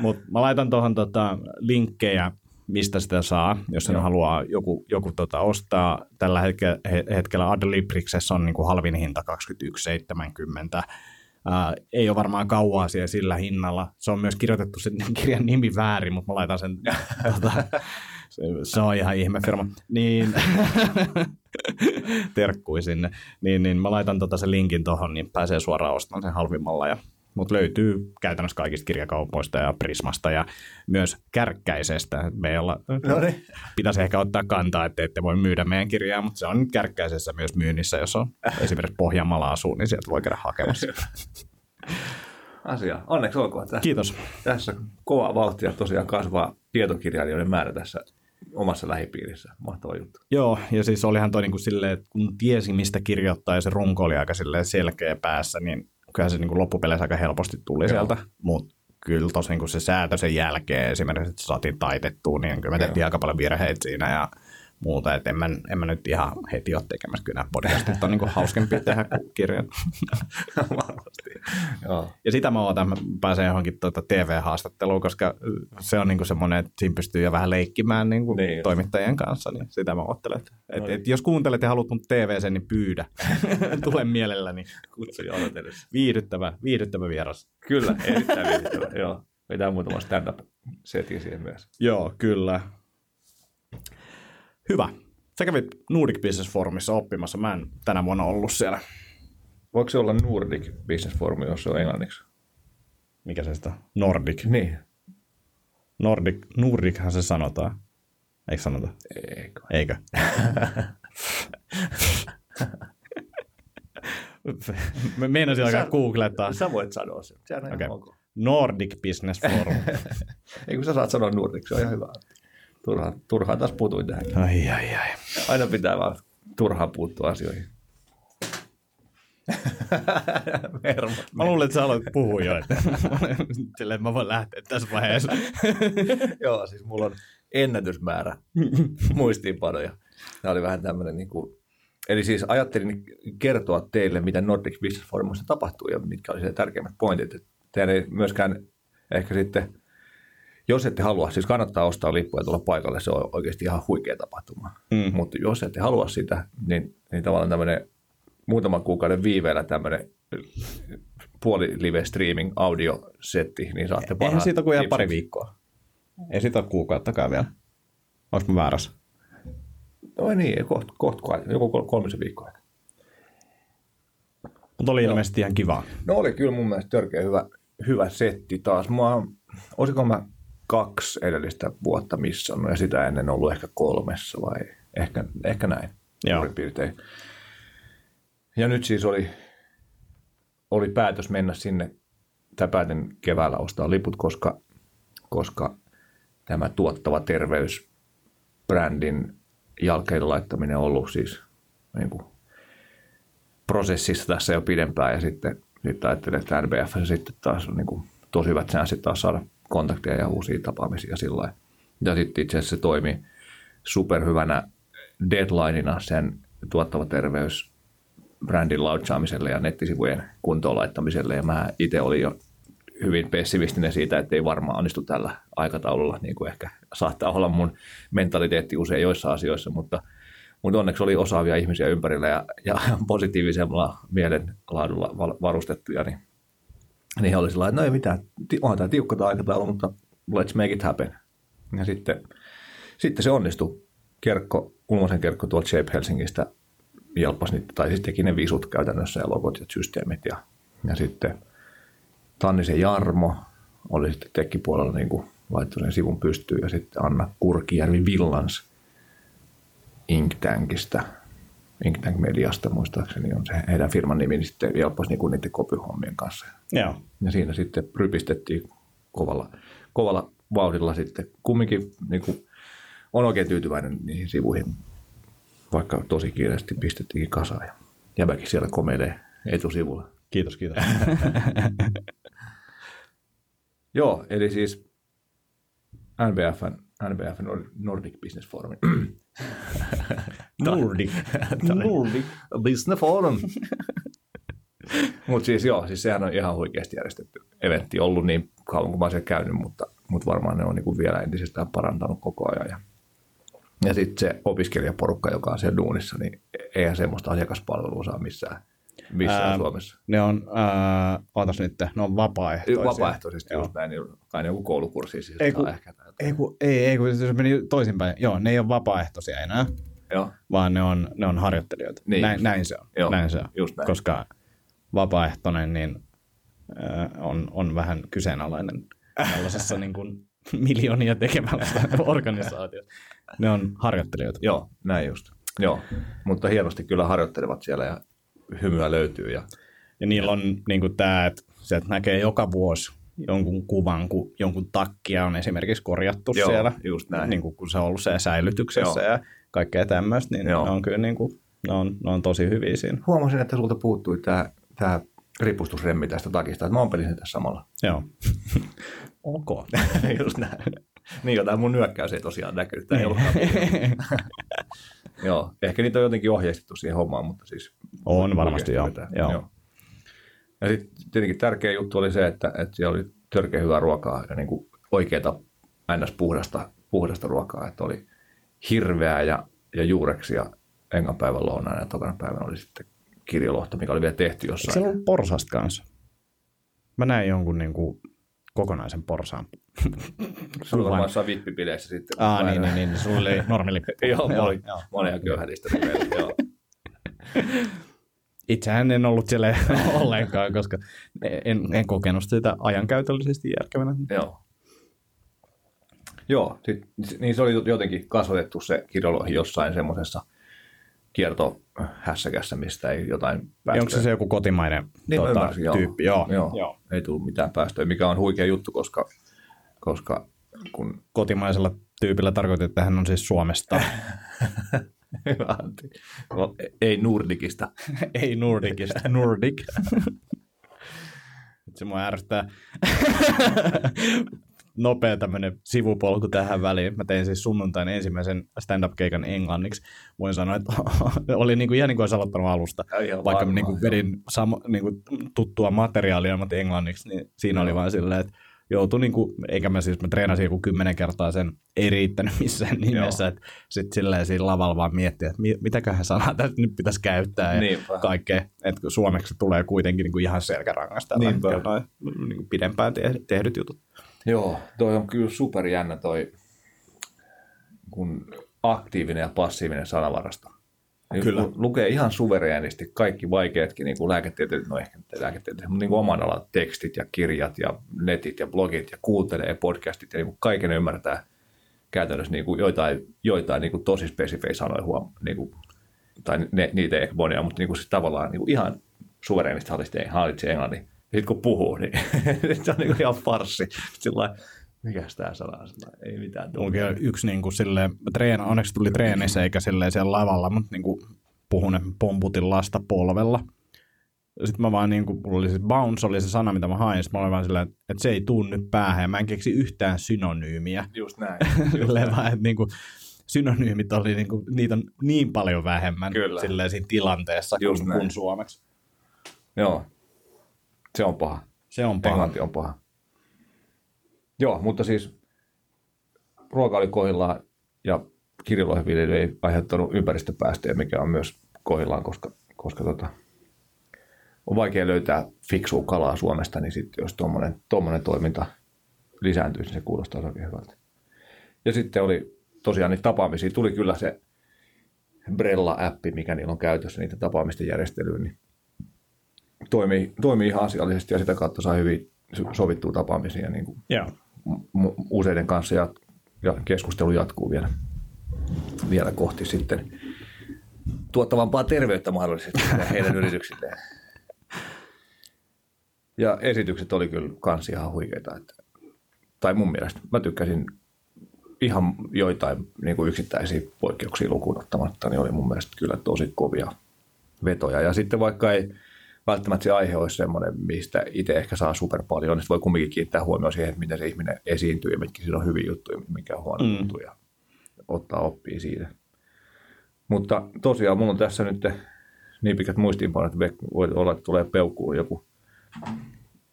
Mutta mä laitan tuohon tota, linkkejä, mistä sitä saa, jos sen Joo. haluaa joku, joku tota ostaa. Tällä hetkellä, he, hetkellä Adlibrixessa on niinku halvin hinta 21,70. Ää, ei ole varmaan kauaa siellä sillä hinnalla. Se on myös kirjoitettu sen kirjan nimi väärin, mutta mä laitan sen, tota, se, se on ihan ihme firma. Niin, terkkui sinne. Niin, niin mä laitan tota sen linkin tuohon, niin pääsee suoraan ostamaan sen halvimmalla. Ja, mutta löytyy käytännössä kaikista kirjakaupoista ja Prismasta ja myös Kärkkäisestä. Me ei olla, No niin. pitäisi ehkä ottaa kantaa, että ette voi myydä meidän kirjaa, mutta se on Kärkkäisessä myös myynnissä, jos on esimerkiksi Pohjanmaalla asuu, niin sieltä voi käydä hakemassa. Asia. Onneksi olkoon. Tässä, Kiitos. tässä kovaa vauhtia tosiaan kasvaa tietokirjailijoiden määrä tässä omassa lähipiirissä. Mahtava juttu. Joo, ja siis olihan toi niin kuin silleen, että kun tiesi mistä kirjoittaa ja se runko oli aika silleen selkeä päässä, niin kyllä se niin kuin loppupeleissä aika helposti tuli Joo. sieltä. Mutta kyllä tosin kun se säätö sen jälkeen esimerkiksi, että saatiin taitettua, niin kyllä me tehtiin Joo. aika paljon virheitä siinä ja muuta, että en mä, en mä nyt ihan heti ole tekemässä. Kyllä nämä podcastit on niin hauskempi tehdä kuin kirjat. Varmasti. Joo. Ja sitä mä ootan, mä pääsen johonkin tuota TV-haastatteluun, koska se on niinku semmoinen, että siinä pystyy jo vähän leikkimään niinku Niin niin toimittajien kanssa, niin sitä mä oottelen. Et, No et, niin. et jos kuuntelet ja haluat mun TV-sen, niin pyydä. Tule mielelläni. Kutsuja odotellessa. Viihdyttävä, viihdyttävä vieras. Kyllä, erittäin viihdyttävä. Joo. Vetää muutama stand-up-setin siihen myös. Joo, kyllä. Hyvä. Sä kävit Nordic Business Forumissa oppimassa. Mä en tänä vuonna ollut siellä. Voiko se olla Nordic Business Forum, jos se on englanniksi? Mikä se sitä? Nordic. Niin. Nordic. Nordichan se sanotaan. Eikö sanota? Eikö? Eikö? Mä meinasin alkaa googlettaa. Sä voit sanoa sen. Sehän on okay. ok. Nordic Business Forum. Ei kun sä saat sanoa Nordic, se on ihan hyvä. Turhaan, turhaan taas puutuin tähän. ai, ai, ai. Aina pitää vaan turhaan puuttua asioihin. Mä luulen, että sä aloit puhua jo. Että silleen mä voin lähteä tässä vaiheessa. Joo, siis mulla on ennätysmäärä muistiinpanoja. Tämä oli vähän tämmöinen niin kuin, Eli siis ajattelin kertoa teille, mitä Nordic Business Forumissa tapahtuu ja mitkä oli se tärkeimmät pointit. Teidän ei myöskään ehkä sitten, jos ette halua, siis kannattaa ostaa lippuja ja tulla paikalle, se on oikeasti ihan huikea tapahtuma. Mm. Mutta jos ette halua sitä, niin, niin tavallaan tämmöinen muutaman kuukauden viiveellä tämmöinen puoli live streaming audiosetti, niin saatte Eihän parhaat siitä ole kuin ihan pari viikkoa. Ei siitä ole kuukauttakaan vielä. Onko mä väärässä? No ei niin, koht, koht, joku kol- kolmisen viikkoa. Mutta oli Joo. ilmeisesti ihan kiva. No oli kyllä mun mielestä törkeä hyvä, hyvä setti taas. Mua, olisiko mä kaksi edellistä vuotta missannut ja sitä ennen ollut ehkä kolmessa vai ehkä, ehkä näin Joo. suurin piirtein. Ja nyt siis oli, oli päätös mennä sinne, tai päätin keväällä ostaa liput, koska, koska tämä tuottava terveys brändin jalkeille laittaminen on ollut siis niin kuin prosessissa tässä jo pidempään ja sitten, sitten ajattelin, että NBF sitten taas on niin kuin tosi hyvät chanssit taas saada kontakteja ja uusia tapaamisia sillä. Ja sitten itse asiassa se toimi superhyvänä deadlineina sen tuottava terveys brändin launchaamiselle ja nettisivujen kuntoon laittamiselle. Ja mä itse olin jo hyvin pessimistinen siitä, että ei varmaan onnistu tällä aikataululla, niin kuin ehkä saattaa olla mun mentaliteetti usein joissa asioissa, mutta, mutta onneksi oli osaavia ihmisiä ympärillä ja, ja positiivisella mielenlaadulla varustettuja, niin, niin he oli sillä että no ei mitään, onhan tämä tiukka aikataulu, mutta let's make it happen. Ja sitten, sitten se onnistui Kerkko, Ulmosen Kerkko tuolta Shape Helsingistä jelppasi niitä, tai siis teki ne visut käytännössä ja logot ja systeemit. Ja, ja sitten Tannisen Jarmo oli sitten tekkipuolella niin kuin laittoi sen sivun pystyyn ja sitten Anna Kurkijärvi Villans Ink Ink Tank Mediasta muistaakseni on se heidän firman nimi, niin sitten jelppasi niin kuin niiden kopyhommien kanssa. Joo. Ja siinä sitten rypistettiin kovalla, kovalla vauhdilla sitten. Kumminkin niin kuin, on oikein tyytyväinen niihin sivuihin, vaikka tosi kiireesti pistettiinkin kasaan. Ja jäbäkin siellä komeilee etusivulla. Kiitos, kiitos. Joo, eli siis NBFn, NBFn Nordic Business Forum. Nordic. Nordic Business Forum. mutta siis joo, siis sehän on ihan huikeasti järjestetty eventti ollut niin kauan kuin mä oon käynyt, mutta, mutta varmaan ne on niin kuin vielä entisestään parantanut koko ajan. Ja, ja sitten se opiskelijaporukka, joka on siellä duunissa, niin eihän semmoista asiakaspalvelua saa missään, missään Ää, Suomessa. Ne on, äh, ootas nyt, ne on vapaaehtoisia. Vapaaehtoisesti Joo. just näin, niin kai ne joku koulukurssi siis Ei kun- ehkä. tai. Ei, kun, ei, ei, kun se meni toisinpäin. Joo, ne ei ole vapaaehtoisia enää, Joo, vaan ne on, ne on harjoittelijoita. Niin näin, just. näin se on. Joo, näin se on. just näin. Koska vapaaehtoinen niin, äh, on, on vähän kyseenalainen tällaisessa niin kuin, miljoonia tekemässä organisaatiossa. Ne on harjoittelijoita. Joo, näin just. Joo, mutta hienosti kyllä harjoittelevat siellä ja hymyä löytyy. Ja, Ja niillä on niin kuin tämä, että sieltä näkee joka vuosi jonkun kuvan, kun jonkun takkia on esimerkiksi korjattu Joo, siellä, just näin. Niin kuin, kun se on ollut siellä säilytyksessä Joo. ja kaikkea tämmöistä, niin Joo. ne on kyllä niin kuin, ne on, ne on tosi hyviä siinä. huomasin, että sulta puuttui tämä, tämä ripustusremmi tästä takista, että mä ompelin sen tässä samalla. Joo. ok. Just näin. Niin, jotain mun nyökkäys ei tosiaan näkynyt. Tämä ei ollutkaan Joo, ehkä niitä on jotenkin ohjeistettu siihen hommaan, mutta siis... On varmasti, joo. Joo. joo. Ja sitten tietenkin tärkeä juttu oli se, että, että siellä oli törkeä hyvää ruokaa ja niin kuin oikeata ns. puhdasta, puhdasta ruokaa, että oli hirveää ja, ja juureksia engan päivän lounaana ja tokana päivänä oli sitten kirjolohto, mikä oli vielä tehty Eikö jossain. siellä ollut porsasta kanssa? Mä näin jonkun niin kuin, kokonaisen porsaan. Oli varmaan jossain vippipileissä sitten. Ah, niin, niin, niin. Sulla oli normilippu. Joo, olin ihan köyhädistä meillä, joo. Itsehän en ollut siellä ollenkaan, koska en, en kokenut sitä ajankäytöllisesti järkevänä. Joo. Joo, sit, niin se oli jotenkin kasvatettu se kirjolohi jossain semmoisessa kiertohässäkässä, mistä ei jotain päästöjä. Onko se se joku kotimainen Niin tota, ymmärsin, joo. tyyppi? Joo, joo. joo. Ei tullut mitään päästöjä, mikä on huikea juttu, koska, koska kun... Kotimaisella tyypillä tarkoitin, että hän on siis Suomesta. Hyvä, Antti. No, ei Nordikista. Ei Nordicista, Nordic. Nyt se mua ärsyttää. Nopea tämmöinen sivupolku tähän väliin. Mä tein siis sunnuntain ensimmäisen stand-up-keikan englanniksi. Voin sanoa, että oli niin kuin, ihan niin kuin olisi aloittanut alusta. Ja ihan Vaikka varmaan, niin kuin vedin samo, niin kuin tuttua materiaalia, mutta englanniksi, niin siinä oli Joo. vaan silleen, että joutui, niin kuin, eikä mä siis, mä treenasin joku kymmenen kertaa sen, ei riittänyt missään nimessä, että sitten silleen siinä lavalla vaan miettiä, että mi- mitäköhän sanaa tästä nyt pitäisi käyttää ja Niinpä. kaikkea, että suomeksi tulee kuitenkin niin kuin ihan selkärangasta Niinpä. noin niin kuin pidempään te- tehdyt jutut. Joo, toi on kyllä superjännä toi kun aktiivinen ja passiivinen sanavarasto. Niin Kyllä. lu- Lukee ihan suvereenisti kaikki vaikeatkin niin kuin lääketieteelliset, no ehkä lääketieteelliset, mutta niin kuin oman alan tekstit ja kirjat ja netit ja blogit ja kuuntelee podcastit ja niin kuin kaiken ymmärtää käytännössä niin kuin joitain, joitain niin kuin tosi spesifejä sanoja huom, niin kuin, tai ne, niitä ei ehkä monia, mutta niin kuin siis tavallaan niin kuin ihan suvereenisti hallitsee, hallitsee englannin. Sitten kun puhuu, niin se on niin kuin ihan farssi. Sillä mikäs tämä sana on? Sillä lailla, Ei mitään. On yksi niin kuin silleen, mä treena, onneksi tuli treenissä eikä silleen siellä lavalla, mutta niin kuin puhun, että pomputin lasta polvella. Sitten mä vaan niin kuin, mulla oli se bounce oli se sana, mitä mä hain, sitten mä olin vaan silleen, että se ei tuu nyt päähän, ja mä en keksi yhtään synonyymiä. Just näin. Silleen vaan, että niin kuin, synonyymit oli, niin kuin, niitä on niin paljon vähemmän Kyllä. silleen siinä tilanteessa Just kuin, näin. kuin suomeksi. Joo, se on paha. Se on paha. Englanti on paha. Joo, mutta siis ruoka oli kohillaan ja kirjolohiviljely ei aiheuttanut ympäristöpäästöjä, mikä on myös kohillaan, koska, koska tota, on vaikea löytää fiksua kalaa Suomesta, niin sitten jos tuommoinen toiminta lisääntyisi, niin se kuulostaa oikein hyvältä. Ja sitten oli tosiaan niitä tapaamisia tuli kyllä se Brella-appi, mikä niillä on käytössä niitä tapaamisten järjestelyyn, niin toimii, toimii ihan asiallisesti ja sitä kautta saa hyvin sovittua tapaamisia niin kuin Joo. Useiden kanssa ja, ja keskustelu jatkuu vielä, vielä kohti sitten tuottavampaa terveyttä mahdollisesti heidän yrityksilleen. Ja esitykset oli kyllä kans ihan huikeita. Että, tai mun mielestä mä tykkäsin ihan joitain niin kuin yksittäisiä poikkeuksia lukuun ottamatta, niin oli mun mielestä kyllä tosi kovia vetoja. Ja sitten vaikka ei välttämättä se aihe olisi semmoinen, mistä itse ehkä saa super paljon, niin voi kumminkin kiinnittää huomioon siihen, että miten se ihminen esiintyy ja mitkä siinä on hyviä juttuja, mikä on huono Mm. juttu ja ottaa oppia siitä. Mutta tosiaan mulla on tässä nyt niin pitkät muistiinpanot, että voi olla, että tulee peukkuun joku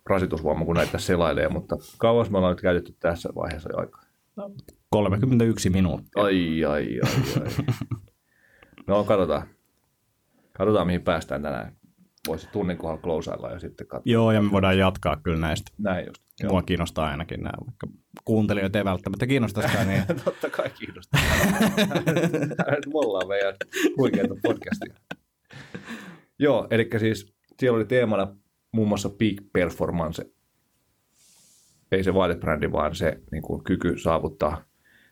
rasitusvamma, kun näitä selailee, mutta kauas me ollaan nyt käytetty tässä vaiheessa aikaa. 31 minuuttia. Ai, ai, ai, ai. No, katsotaan. Katsotaan, mihin päästään tänään. Voisi tunnin kohdalla klousailla ja sitten katsoa. Joo, ja me voidaan jatkaa kyllä näistä. Näin just. Joo. Mua kiinnostaa ainakin nämä, vaikka kuuntelijoita ei välttämättä kiinnostaisikaan, niin Totta kai kiinnostaa. Ollaan meidän huikeita podcastia. Joo, eli siis siellä oli teemana muun muassa peak performance. Ei se vaatebrändi, vaan se niin kuin, kyky saavuttaa,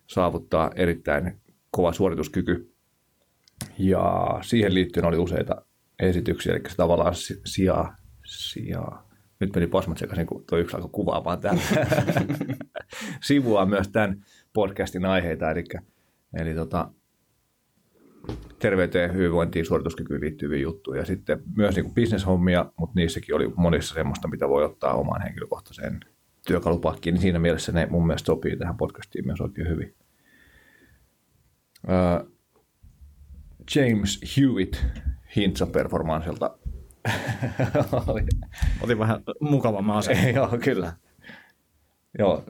saavuttaa erittäin kova suorituskyky. Ja siihen liittyen oli useita esityksiä, eli se tavallaan si- sijaa, sijaa. Nyt meni pasmat sekaisin, kun tuo yksi alkoi kuvaamaan tämän. Sivua myös tämän podcastin aiheita, eli, eli tota, terveyteen, hyvinvointiin, suorituskykyyn liittyviä juttuja. Ja sitten myös niin bisneshommia, mutta niissäkin oli monissa semmoista, mitä voi ottaa omaan henkilökohtaiseen työkalupakkiin. Niin siinä mielessä ne mun mielestä sopii tähän podcastiin myös oikein hyvin. Öö, James Hewitt Hintsa Performancelta. oli otin vähän mukavamman aseen. Joo, kyllä. Joo,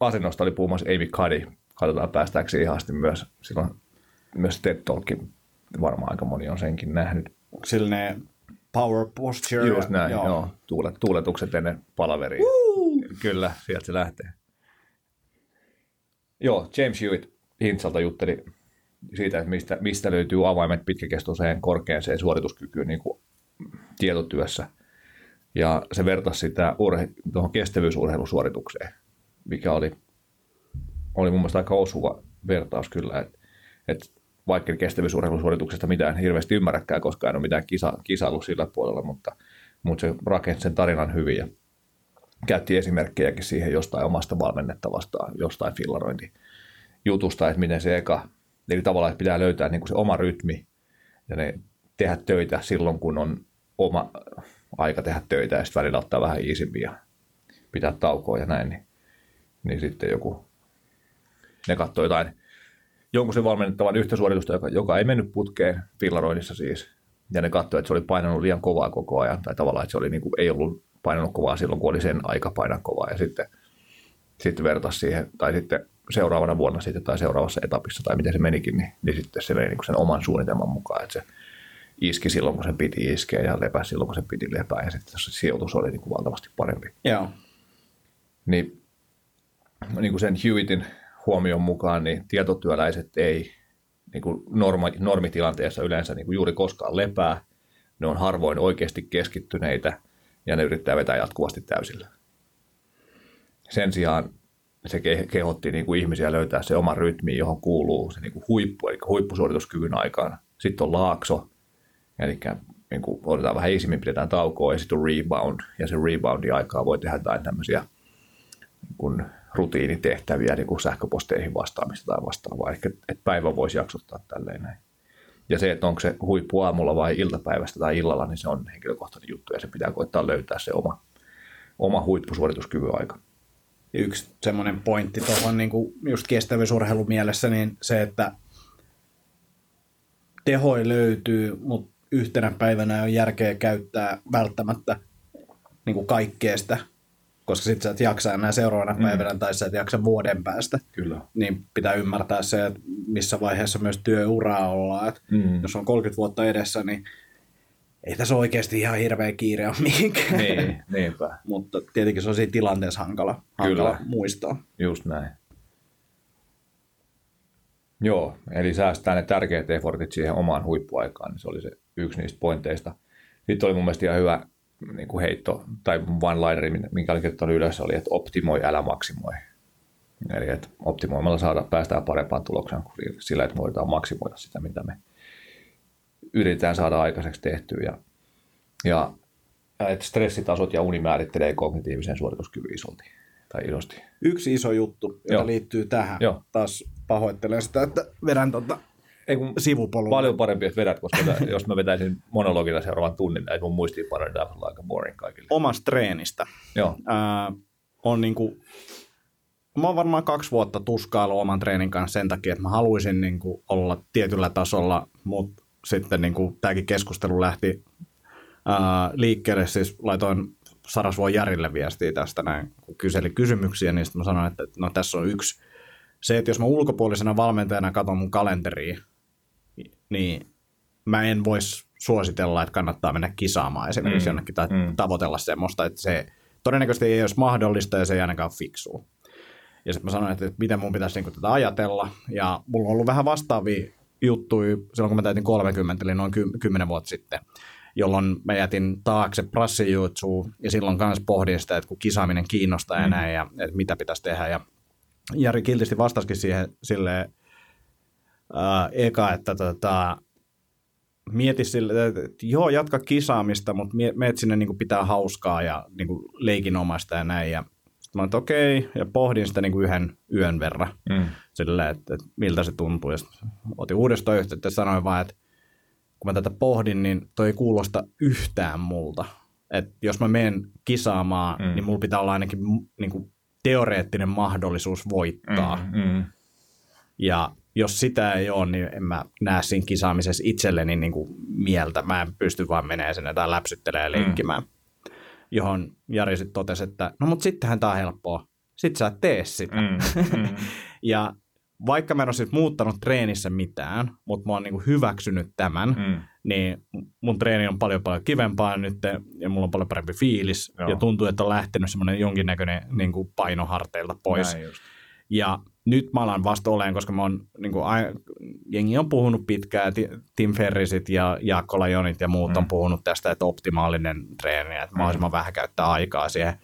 asennosta oli puhumassa Amy Cuddy. Katsotaan päästäänkö siihen asti myös. Silloin myös TED Talkin, varmaan aika moni on senkin nähnyt. Sillä ne power posture. Just näin, joo. joo. Tuulet, tuuletukset ennen palaveria. Kyllä, sieltä se lähtee. Joo, James Hewitt Hintsalta jutteli siitä, että mistä, mistä löytyy avaimet pitkäkestoiseen korkeaseen suorituskykyyn niin kuin tietotyössä. Ja se vertasi sitä urhe, tuohon kestävyysurheilusuoritukseen, mikä oli, oli mun mielestä aika osuva vertaus kyllä, että, että vaikka kestävyysurheilusuorituksesta mitään hirveästi ymmärräkään, koska en ole mitään kisa, kisailu sillä puolella, mutta, mutta se rakensi sen tarinan hyvin ja käytti esimerkkejäkin siihen jostain omasta valmennettavasta, jostain fillarointijutusta, että miten se eka, eli tavallaan että pitää löytää niin kuin se oma rytmi ja ne tehdä töitä silloin, kun on oma aika tehdä töitä ja sitten välillä ottaa vähän iisimpiä ja pitää taukoa ja näin, niin, niin sitten joku, ne katsoi jotain, jonkun sen valmennettavan yhtä suoritusta, joka, joka ei mennyt putkeen fillaroinnissa siis, ja ne katsoi, että se oli painanut liian kovaa koko ajan, tai tavallaan, että se oli, niin kuin, ei ollut painanut kovaa silloin, kun oli sen aika painaa kovaa, ja sitten, sitten vertasi siihen, tai sitten seuraavana vuonna sitten, tai seuraavassa etapissa, tai miten se menikin, niin, niin sitten se meni niin sen oman suunnitelman mukaan, että se iski silloin, kun sen piti iskeä, ja lepäsi silloin, kun sen piti lepää, ja sitten se sijoitus oli niin kuin valtavasti parempi. Joo. Niin, niin kuin sen Hewittin huomion mukaan, niin tietotyöläiset ei niin kuin norma, normitilanteessa yleensä niin kuin juuri koskaan lepää. Ne on harvoin oikeasti keskittyneitä ja ne yrittää vetää jatkuvasti täysillä. Sen sijaan se ke- kehotti niin kuin ihmisiä löytää se oma rytmi, johon kuuluu se niin kuin huippu, eli huippusuorituskyvyn aikaan. Sitten on laakso, eli niin kuin otetaan vähän isimmin, pidetään taukoa, ja sitten on rebound, ja se reboundin aikaa voi tehdä jotain tämmöisiä niin kuin rutiinitehtäviä niin kuin sähköposteihin vastaamista tai vastaavaa. Ehkä että päivä voisi jaksottaa tälleen näin. Ja se, että onko se huippu aamulla vai iltapäivästä tai illalla, niin se on henkilökohtainen juttu ja se pitää koittaa löytää se oma, oma huippusuorituskyvyn aika. Yksi semmoinen pointti tuohon niin kuin just kestävyysurheilun mielessä, niin se, että tehoi löytyy, mutta yhtenä päivänä ei ole järkeä käyttää välttämättä niin kuin kaikkea sitä, koska sitten sä et jaksa enää seuraavana mm. päivänä tai sä et jaksa vuoden päästä. Kyllä. Niin pitää ymmärtää se, että missä vaiheessa myös työuraa ollaan. Mm. Jos on 30 vuotta edessä, niin ei tässä oikeasti ihan hirveä kiire ole mihinkään. Niin, niinpä. Mutta tietenkin se on siinä tilanteessa hankala, hankala Kyllä. muistaa. Just näin. Joo, eli säästää ne tärkeät effortit siihen omaan huippuaikaan, niin se oli se yksi niistä pointeista. Sitten oli mun mielestä ihan hyvä niin kuin heitto, tai one-lineri, minkä olin kirjoittanut ylös, oli, että optimoi, älä maksimoi. Eli että optimoimalla saada, päästään parempaan tulokseen kuin sillä, että me voidaan maksimoida sitä, mitä me yritetään saada aikaiseksi tehtyä. Ja, ja että stressitasot ja uni määrittelee kognitiivisen suorituskyvyn isolti tai isosti. Yksi iso juttu, joka Joo. liittyy tähän. Joo. Taas pahoittelen sitä, että vedän tuota ei kun. Paljon parempi, että vedät, koska jos mä vetäisin monologilla seuraavan tunnin, että mun muistiinpanoja on aika boring kaikille. Omasta treenistä. Joo. Äh, on niinku, mä oon varmaan kaksi vuotta tuskailu oman treenin kanssa sen takia, että mä haluaisin niinku olla tietyllä tasolla, mutta sitten niinku, tämäkin keskustelu lähti ää, liikkeelle, siis laitoin Sarasvuon Järille viestiä tästä näin, kun kyseli kysymyksiä, niin sitten mä sanoin, että no tässä on yksi. Se, että jos mä ulkopuolisena valmentajana katson mun kalenteria, niin mä en voisi suositella, että kannattaa mennä kisaamaan esimerkiksi mm. jonnekin tai mm. tavoitella semmoista, että se todennäköisesti ei olisi mahdollista ja se ei ainakaan fiksua. Ja sitten mä sanoin, että miten mun pitäisi niinku tätä ajatella. Ja mulla on ollut vähän vastaavia juttuja silloin, kun mä täytin 30, eli noin 10 vuotta sitten jolloin mä jätin taakse prassijuutsuun ja silloin kanssa pohdin sitä, että kun kisaaminen kiinnostaa mm. ja että mitä pitäisi tehdä. Ja Jari kiltisti vastasikin siihen silleen äh, eka, että tota, mieti sille, että joo, jatka kisaamista, mutta meet sinne niin kuin pitää hauskaa ja niin kuin leikinomaista ja näin. Ja sitten mä että okei, okay, ja pohdin sitä niin kuin yhden yön verran mm. Silleen, että, että miltä se tuntuu. Ja otin uudestaan yhteyttä ja sanoin vaan, että kun mä tätä pohdin, niin toi ei kuulosta yhtään multa. Et jos mä menen kisaamaan, mm. niin mulla pitää olla ainakin niin kuin, teoreettinen mahdollisuus voittaa. Mm, mm. Ja jos sitä ei ole, niin en mä näe siinä kisaamisessa itselleni niin kuin mieltä. Mä en pysty vaan menemään sinne tai läpsyttelemään ja leikkimään. Mm. Johon Jari sitten totesi, että no mutta sittenhän tämä on helppoa. Sitten sä et tee sitä. Mm, mm. ja vaikka mä en ole siis muuttanut treenissä mitään, mutta mä oon niin hyväksynyt tämän, mm. niin mun treeni on paljon paljon kivempaa nyt ja mulla on paljon parempi fiilis Joo. ja tuntuu, että on lähtenyt semmoinen jonkinnäköinen niin kuin paino harteilta pois. Ja nyt mä alan vasta oleen, koska mä oon, niin kuin, jengi on puhunut pitkään, Tim Ferrisit ja Jaakko Lajonit ja muut mm. on puhunut tästä, että optimaalinen treeni, että mm. mahdollisimman vähän käyttää aikaa siihen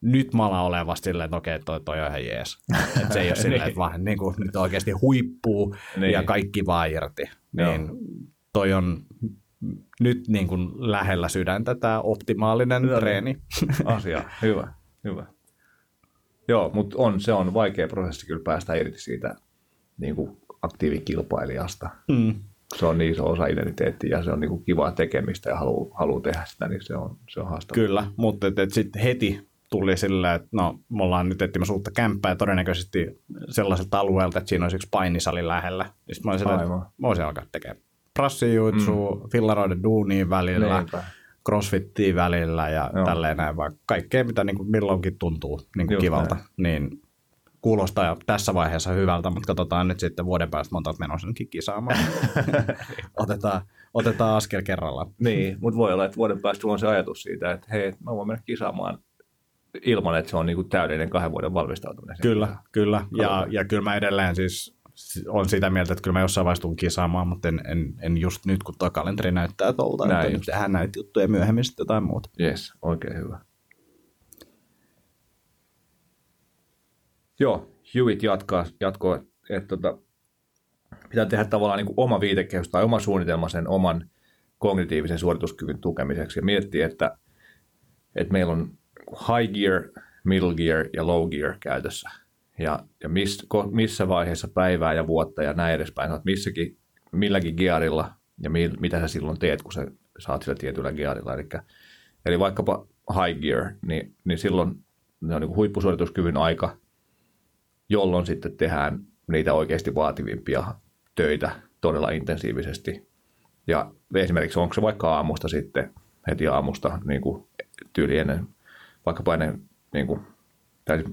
nyt mä alan olemaan vasta silleen, että okei, toi, toi on ihan jees. Että se ei ole silleen, että vaan niin kuin, nyt oikeasti huippuu niin. ja kaikki vaan irti. Niin Joo. toi on nyt niin kuin lähellä sydäntä tämä optimaalinen Hyvä. treeni. Asia, hyvä, hyvä. Joo, mutta on, se on vaikea prosessi kyllä päästä irti siitä niin kuin aktiivikilpailijasta. Mm. Se on niin iso osa identiteettiä ja se on niin kuin kivaa tekemistä ja haluaa haluu tehdä sitä, niin se on, se on haastavaa. Kyllä, mutta sitten heti tuli sillä, että no, me ollaan nyt etsimässä uutta kämppää ja todennäköisesti sellaiselta alueelta, että siinä olisi yksi painisali lähellä. Sitten mä olisin, että mä voisin alkaa tekemään prassijuitsua, mm. fillaroiden duunia välillä, Niinpä. crossfittia välillä ja Joo. tälleen näin, vaan kaikkea, mitä niin kuin milloinkin tuntuu niin kuin kivalta, näin. niin kuulostaa tässä vaiheessa hyvältä, mutta katsotaan nyt sitten vuoden päästä monta menossa kisaamaan. otetaan, otetaan askel kerrallaan. Niin, mutta voi olla, että vuoden päästä on se ajatus siitä, että hei, mä voin mennä kisaamaan ilman, että se on niin kuin täydellinen kahden vuoden valmistautuminen. Kyllä, kyllä. Ja, ja kyllä mä edelleen siis on sitä mieltä, että kyllä mä jossain vaiheessa tuun kisaamaan, mutta en, en, en just nyt, kun tuo kalenteri näyttää tuolta, Näin että nyt tehdään näitä juttuja myöhemmin sitten jotain muuta. Yes, oikein hyvä. Joo, Hewitt jatkaa, jatkoo, että, että tota, pitää tehdä tavallaan niin kuin oma viitekehys tai oma suunnitelma sen oman kognitiivisen suorituskyvyn tukemiseksi ja miettiä, että, että meillä on high gear, middle gear ja low gear käytössä. Ja, ja miss, missä vaiheessa päivää ja vuotta ja näin edespäin, että missäkin, milläkin gearilla ja mi, mitä sä silloin teet, kun sä saat sillä tietyllä gearilla. Eli, eli vaikkapa high gear, niin, niin silloin ne on niin huippusuorituskyvyn aika, jolloin sitten tehdään niitä oikeasti vaativimpia töitä todella intensiivisesti. Ja esimerkiksi onko se vaikka aamusta sitten, heti aamusta niin kuin tyyli ennen vaikkapa ennen, niin kuin, tai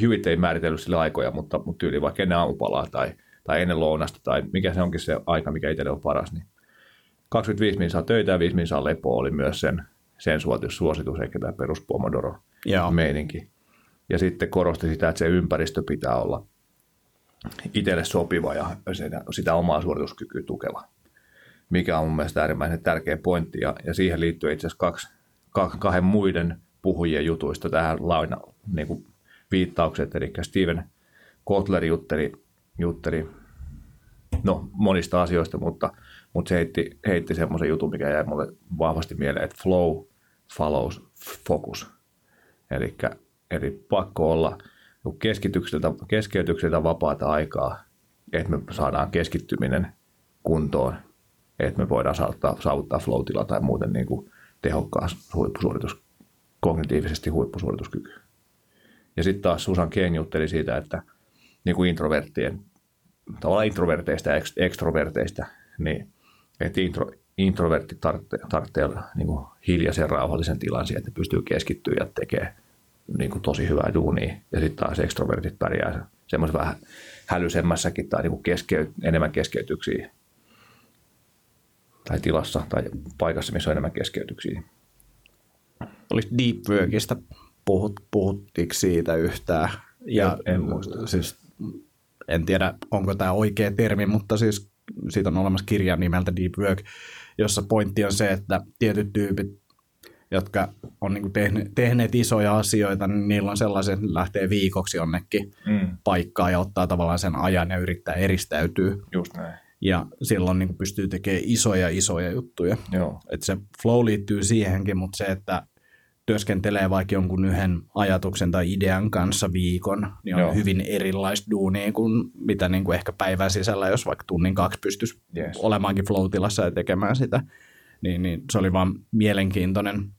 Hewitt ei määritellyt sille aikoja, mutta, mutta tyyli vaikka ennen aamupalaa tai, tai ennen lounasta tai mikä se onkin se aika, mikä itselle on paras, niin 25 min saa töitä ja 5 min saa lepoa oli myös sen, sen suositus, eikä tämä perus Pomodoro meininki. Ja sitten korosti sitä, että se ympäristö pitää olla itselle sopiva ja sitä, sitä omaa suorituskykyä tukeva, mikä on mun mielestä äärimmäisen tärkeä pointti. Ja, ja siihen liittyy itse asiassa kaksi, kahden muiden puhujien jutuista tähän laina niin kuin viittaukset. Eli Steven Kotler jutteli, jutteli no, monista asioista, mutta, mutta se heitti, heitti semmoisen jutun, mikä jäi mulle vahvasti mieleen, että flow follows focus. Eli, eli pakko olla keskitykseltä, keskeytykseltä vapaata aikaa, että me saadaan keskittyminen kuntoon, että me voidaan saavuttaa, saavuttaa flow tai muuten niin kuin tehokkaas kognitiivisesti huippusuorituskyky. Ja sitten taas Susan Kane jutteli siitä, että niin kuin introverttien, tavallaan introverteista ja ekstroverteista, niin että intro, introvertti tarvitsee niin hiljaisen rauhallisen tilan siihen, että pystyy keskittyä ja tekee niin kuin tosi hyvää duunia. Ja sitten taas ekstrovertit pärjää semmoisen vähän hälysemmässäkin tai niin kuin keskeyt, enemmän keskeytyksiä tai tilassa tai paikassa, missä on enemmän keskeytyksiä. Oliko Deep Workista puhut, puhuttiinko siitä yhtään? Ja, en, en muista. Siis, en tiedä, onko tämä oikea termi, mutta siis siitä on olemassa kirja nimeltä Deep Work, jossa pointti on se, että tietyt tyypit, jotka on niin tehneet, tehneet isoja asioita, niin niillä on sellaisen, että lähtee viikoksi jonnekin mm. paikkaan ja ottaa tavallaan sen ajan ja yrittää eristäytyä. Just näin. Ja silloin niin pystyy tekemään isoja, isoja juttuja. Joo. Et se flow liittyy siihenkin, mutta se, että työskentelee vaikka jonkun yhden ajatuksen tai idean kanssa viikon, niin on Joo. hyvin erilaista duunia kuin mitä niin kuin ehkä päivän sisällä, jos vaikka tunnin kaksi pystyisi yes. olemaankin flow-tilassa ja tekemään sitä. Niin, niin se oli vaan mielenkiintoinen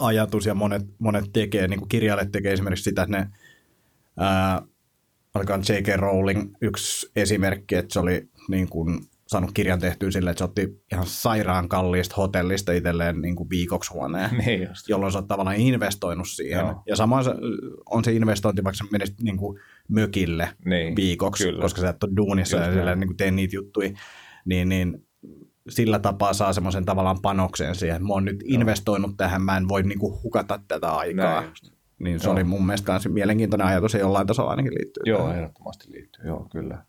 ajatus ja monet, monet tekee, niin kuin kirjailijat tekee esimerkiksi sitä, että ne ää, alkaa J.K. Rowling yksi esimerkki, että se oli niin kuin saanut kirjan tehtyä sille, että se otti ihan sairaan kalliista hotellista itselleen niin kuin viikoksi huoneen, niin jolloin se on tavallaan investoinut siihen. Joo. Ja samoin se, on se investointi, vaikka se menisi niin kuin mökille niin, viikoksi, kyllä. koska sä et ole duunissa Just ja silleen, niin kuin tee niitä juttuja, niin, niin sillä tapaa saa semmoisen tavallaan panoksen siihen, että mä oon nyt Joo. investoinut tähän, mä en voi niin kuin hukata tätä aikaa. Niin se Joo. oli mun mielestä myös mielenkiintoinen ajatus ja jollain tasolla ainakin liittyy. Joo, tähän. ehdottomasti liittyy. Joo, kyllä.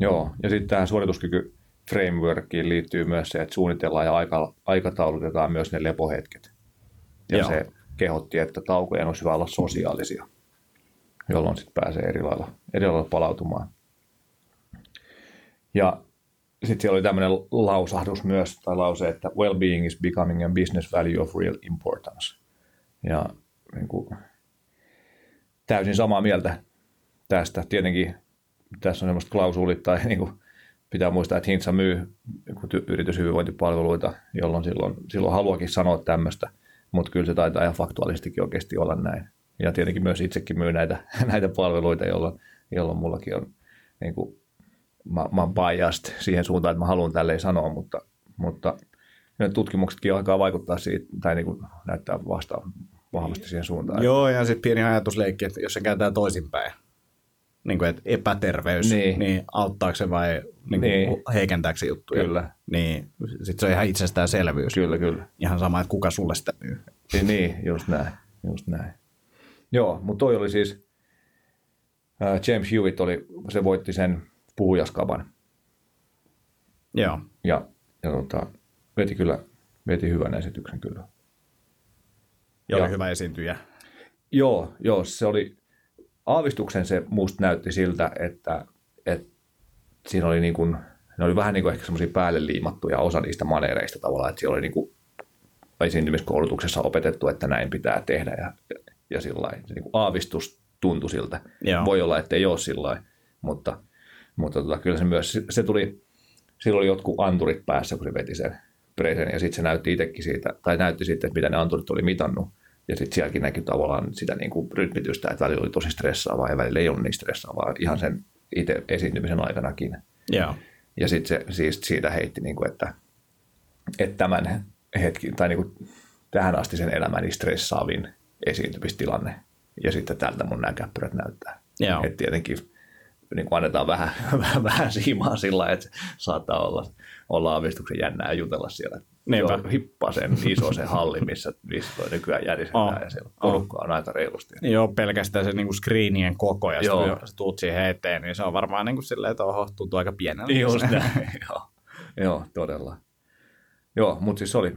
Joo, ja sitten tähän suorituskyky frameworkiin liittyy myös se, että suunnitellaan ja aika, aikataulutetaan myös ne lepohetket. Ja Joo. se kehotti, että taukojen olisi hyvä olla sosiaalisia, jolloin sitten pääsee eri lailla, eri lailla palautumaan. Ja sitten siellä oli tämmöinen lausahdus myös, tai lause, että well-being is becoming a business value of real importance. Ja niin kuin, täysin samaa mieltä tästä. Tietenkin tässä on semmoista klausuulit tai niin kuin, pitää muistaa, että Hintsa myy yrityshyvinvointipalveluita, jolloin silloin, silloin haluakin sanoa tämmöistä, mutta kyllä se taitaa ihan faktuaalistikin oikeasti olla näin. Ja tietenkin myös itsekin myy näitä, näitä palveluita, jolloin, jolloin mullakin on, niin kuin, mä, mä oon biased siihen suuntaan, että mä haluan tälleen sanoa, mutta, mutta tutkimuksetkin alkaa vaikuttaa siitä, tai niin kuin näyttää vastaan vahvasti siihen suuntaan. Joo, ja sitten pieni ajatusleikki, että jos se kääntää toisinpäin, niin kuin, että epäterveys, niin, niin auttaako se vai niin niin. heikentääkö se juttuja? Kyllä. Niin, sitten se on ihan itsestäänselvyys. Kyllä, kyllä. Ihan sama, että kuka sulle sitä myy. Niin, niin just näin, just näin. Joo, mutta toi oli siis, uh, James Hewitt oli, se voitti sen puhujaskaban. Joo. Ja, ja tota, veti kyllä, veti hyvän esityksen kyllä. Ja, ja oli hyvä esiintyjä. Joo, joo, se oli, aavistuksen se musta näytti siltä, että, että siinä oli, niin kuin, ne oli vähän niin kuin ehkä semmoisia päälle liimattuja osa niistä manereista tavallaan, että siellä oli niin kuin esiintymiskoulutuksessa opetettu, että näin pitää tehdä ja, ja, ja sillä se niin kuin aavistus tuntui siltä. Joo. Voi olla, että ei ole sillä mutta, mutta tota, kyllä se myös, se tuli, silloin oli jotkut anturit päässä, kun se veti sen presen ja sitten se näytti itsekin siitä, tai näytti sitten, että mitä ne anturit oli mitannut. Ja sitten sielläkin näkyy tavallaan sitä niin kuin rytmitystä, että välillä oli tosi stressaavaa ja välillä ei ollut niin stressaavaa ihan sen itse esiintymisen aikanakin. Yeah. Ja sitten se siis siitä heitti, niin kuin, että, että tämän hetki, tai niin kuin tähän asti sen elämäni stressaavin esiintymistilanne. Ja sitten tältä mun nämä käppyrät näyttää. Yeah. Et tietenkin niin kuin annetaan vähän, vähän, siimaa sillä että saattaa olla, olla aavistuksen jännää jutella siellä. Niinpä. Hippaa sen iso se halli, missä, missä toi nykyään järjestetään Oh. ja siellä porukkaa on aika reilusti. Joo, pelkästään se niinku screenien koko ja Joo. sitten tuut siihen eteen, niin se on varmaan niinku silleen, että oho, tuntuu aika pieneltä. Just näin, joo. joo, todella. Joo, mutta siis se oli,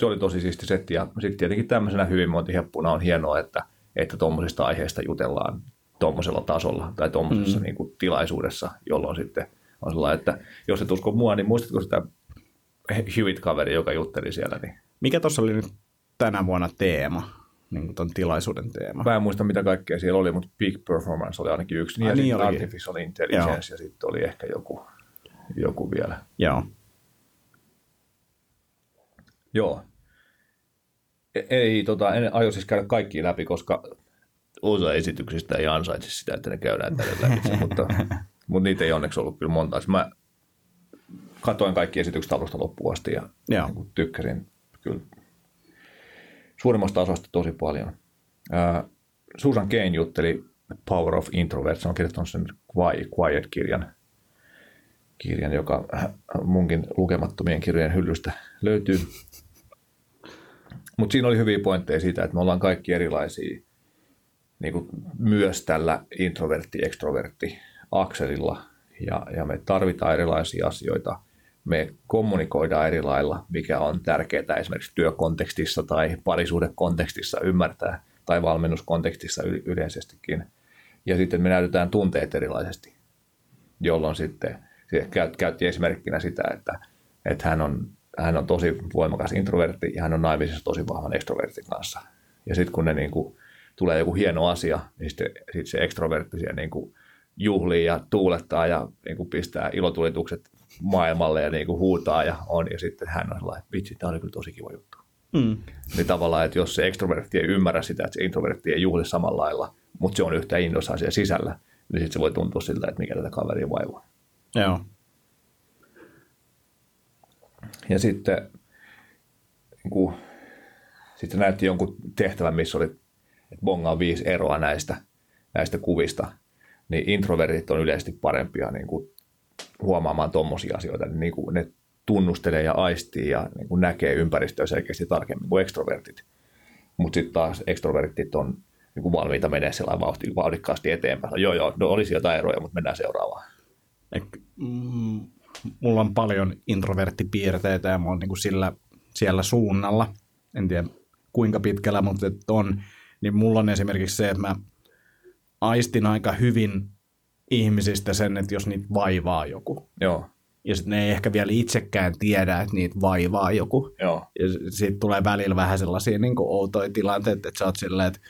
se oli tosi siisti setti. Ja sitten tietenkin tämmöisenä hyvinvointiheppuna on hienoa, että että tuommoisista aiheista jutellaan tuommoisella tasolla tai tuommoisessa mm. niin kuin, tilaisuudessa, jolloin sitten on sellainen, että jos et usko mua, niin muistatko sitä Hewitt-kaveri, joka jutteli siellä, niin Mikä tuossa oli nyt tänä vuonna teema, niin kuin ton tilaisuuden teema? Mä en muista, mitä kaikkea siellä oli, mutta Peak Performance oli ainakin yksi. Niin, ja niin sitten olikin. Artificial Intelligence ja sitten oli ehkä joku, joku vielä. Joo. Joo. E- Ei, tota, en aio siis käydä kaikki läpi, koska osa esityksistä ei ansaitse sitä, että ne käydään tänne läpi, mutta, mutta niitä ei onneksi ollut kyllä monta. Siis Mä katoin kaikki esitykset alusta loppuun asti ja Joo. niin tykkäsin kyllä suurimmasta osasta tosi paljon. Ää, Susan Kane jutteli Power of Introvert, se on kirjoittanut sen Quiet- Quiet-kirjan, kirjan, joka munkin lukemattomien kirjojen hyllystä löytyy. Mutta siinä oli hyviä pointteja siitä, että me ollaan kaikki erilaisia niin kuin myös tällä introvertti-extrovertti-akselilla ja, ja me tarvitaan erilaisia asioita. Me kommunikoidaan eri lailla, mikä on tärkeää esimerkiksi työkontekstissa tai parisuhdekontekstissa ymmärtää tai valmennuskontekstissa yleisestikin. Ja sitten me näytetään tunteet erilaisesti, jolloin sitten käytti esimerkkinä sitä, että, että hän, on, hän on tosi voimakas introvertti ja hän on naimisissa tosi vahvan extrovertin kanssa. Ja sitten kun ne niin kuin, tulee joku hieno asia, niin sitten, sitten se ekstrovertti siellä niin kuin juhlii ja tuulettaa ja niin kuin pistää ilotulitukset maailmalle ja niin kuin huutaa ja on. Ja sitten hän on sellainen, vitsi, tämä oli kyllä tosi kiva juttu. Mm. Niin tavallaan, että jos se ekstrovertti ei ymmärrä sitä, että se introvertti ei juhli samalla lailla, mutta se on yhtä innoissaan siellä sisällä, niin sitten se voi tuntua siltä, että mikä tätä kaveria vaivaa. Joo. Ja sitten niin kuin, sitten näytti jonkun tehtävän, missä oli, että bongaa viisi eroa näistä, näistä kuvista, niin introvertit on yleisesti parempia niin kuin huomaamaan tuommoisia asioita. Niin kuin ne tunnustelee ja aistii ja niin kuin näkee ympäristöä selkeästi tarkemmin kuin extrovertit. Mutta sitten taas extrovertit on niin kuin valmiita menee sellainen vauhti, vauhdikkaasti eteenpäin. Joo, joo, no olisi jotain eroja, mutta mennään seuraavaan. Mm, mulla on paljon introverttipiirteitä ja mä oon niinku sillä, siellä suunnalla. En tiedä kuinka pitkällä, mutta on. Niin mulla on esimerkiksi se, että mä aistin aika hyvin ihmisistä sen, että jos niitä vaivaa joku. Joo, Ja sitten ne ei ehkä vielä itsekään tiedä, että niitä vaivaa joku. joo, Ja siitä tulee välillä vähän sellaisia niin kuin outoja tilanteita, että sä oot silleen, että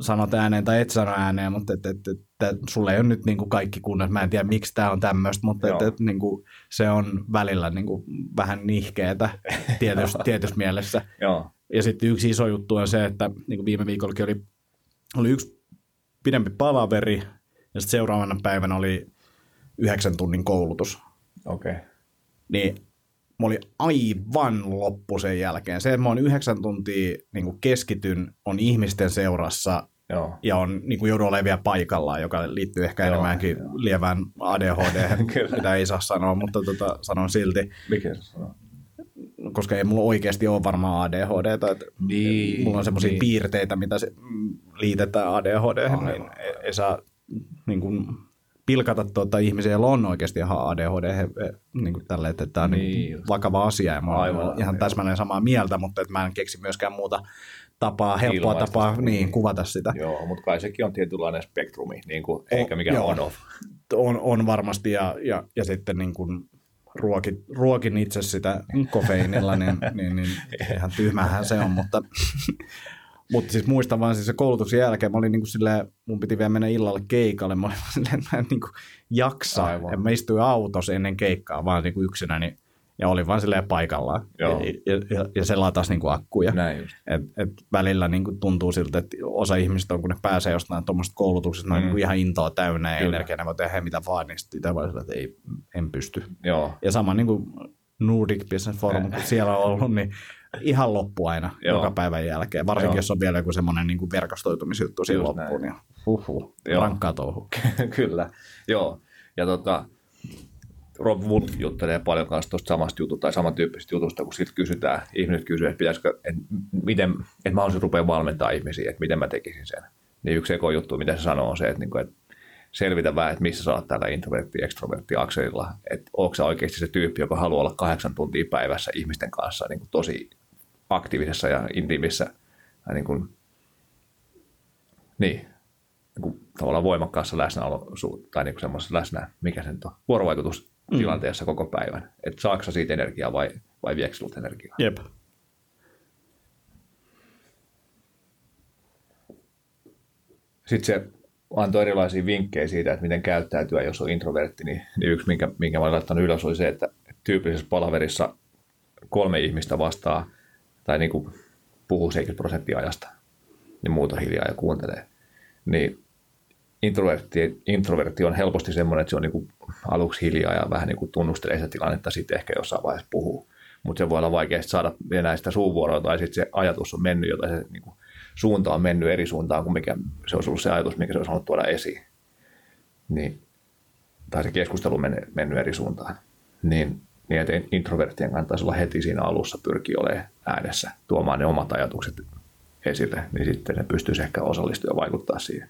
sanot ääneen tai et sano ääneen, mutta että, että, että sulle ei ole nyt niin kuin kaikki kunnossa. Mä en tiedä, miksi tämä on tämmöistä, mutta että, että, niin kuin, se on välillä niin kuin, vähän nihkeetä tietyssä, tietyssä mielessä. joo, Ja sitten yksi iso juttu on se, että niin kuin viime viikollakin oli, oli yksi pidempi palaveri, ja sitten seuraavana päivänä oli yhdeksän tunnin koulutus okei. Okay. niin mä olin aivan loppu sen jälkeen. Se, että mä oon yhdeksän tuntia niin keskityn, on ihmisten seurassa Joo, ja on niin kuin joudun olemaan vielä paikallaan, joka liittyy ehkä Joo, enemmänkin lievään ADHD, mitä ei saa sanoa, mutta tota, sanon silti, mikä se sanoo? Koska ei mulla oikeasti ole varmaan ADHD, että Niin, mulla on semmoisia niin. piirteitä, mitä se mm, liitetään ADHD, Aivan. niin ei, ei saa niin kuin, pilkata tuota ihmisiä, joilla on oikeasti ihan ADHD, niin kuin tälle, että tämä on Niin niin vakava asia ja mä oon Aivan, ihan aivan. täsmälleen samaa mieltä, mutta että mä en keksi myöskään muuta tapaa, helppoa Ilmaista tapaa sitä. niin, kuvata sitä. Joo, mutta kai sekin on tietynlainen spektrumi, niin kuin, eikä mikään joo. on-off. On, on varmasti ja, ja, ja sitten niin kuin ruokin, ruokin itse sitä kofeiinilla, niin, niin, niin ihan tyhmähän se on, mutta, mutta siis muistan vaan siis se koulutuksen jälkeen, mä olin niin kuin silleen, mun piti vielä mennä illalle keikalle, mä olin silleen, että mä en niin kuin jaksa, Aivan. että mä istuin autossa ennen keikkaa vaan niin kuin yksinäni ja olin vaan silleen paikallaan Joo. ja, ja, ja, se latasi niin kuin akkuja. Näin just. Et, et välillä niin kuin tuntuu siltä, että osa ihmistä on, kun ne pääsee jostain tuommoista koulutuksesta, ne on Mm. niin kuin ihan intoa täynnä ja Kyllä. energiaa, ne voi tehdä mitä vaan, niin sitten vaan sillä, että ei, en pysty. Joo, Ja sama niin kuin Nordic Business Forum, kun siellä on ollut, niin ihan loppu aina Joo. joka päivän jälkeen. Varsinkin, Joo. jos on vielä joku semmoinen niin kuin verkostoitumisjuttu siinä loppuun. näin. Ja Huhhuh, Joo. rankkaa touhua. Kyllä, joo. Ja tota, Rob Wolf juttelee paljon kanssa tuosta samasta jutusta tai samantyyppisestä jutusta, kun siltä kysytään, ihmiset kysyy, että pitäisikö, että miten, että olisin rupea valmentaa ihmisiä, että miten mä tekisin sen. Niin yksi eko juttu, mitä se sanoo, on se, että, niinku, että selvitä vähän, että missä sä oot tällä introvertti extrovertti akselilla, että onko sä oikeasti se tyyppi, joka haluaa olla kahdeksan tuntia päivässä ihmisten kanssa niin kuin tosi aktiivisessa ja intiimissä ja niin kuin, niin, niin kuin tavallaan voimakkaassa läsnäolo tai niin kuin semmoisessa läsnä, mikä se nyt on, vuorovaikutustilanteessa mm. koko päivän. Että saako siitä energiaa vai, vai viekö sulta energiaa? Jep. Sitten se antoi erilaisia vinkkejä siitä, että miten käyttäytyä, jos on introvertti, niin, niin yksi, minkä, minkä mä olen laittanut ylös, oli se, että tyypillisessä palaverissa kolme ihmistä vastaa tai niin kuin puhuu 70 prosenttia ajasta, niin muuta hiljaa ja kuuntelee. Niin introvertti, introvertti on helposti semmoinen, että se on niin kuin aluksi hiljaa ja vähän niin kuin tunnustelee sitä tilannetta, sitten ehkä jossain vaiheessa puhuu. Mutta se voi olla vaikea saada enää sitä suuvuoroa tai sitten se ajatus on mennyt, jota se niin kuin suunta on mennyt eri suuntaan kuin mikä se olisi ollut se ajatus, mikä se olisi halunnut tuoda esiin. Niin, tai se keskustelu on mennyt, eri suuntaan. Niin, niin että introverttien kannattaisi olla heti siinä alussa pyrkiä olemaan äänessä, tuomaan ne omat ajatukset esille, niin sitten ne pystyisi ehkä osallistumaan ja vaikuttaa siihen,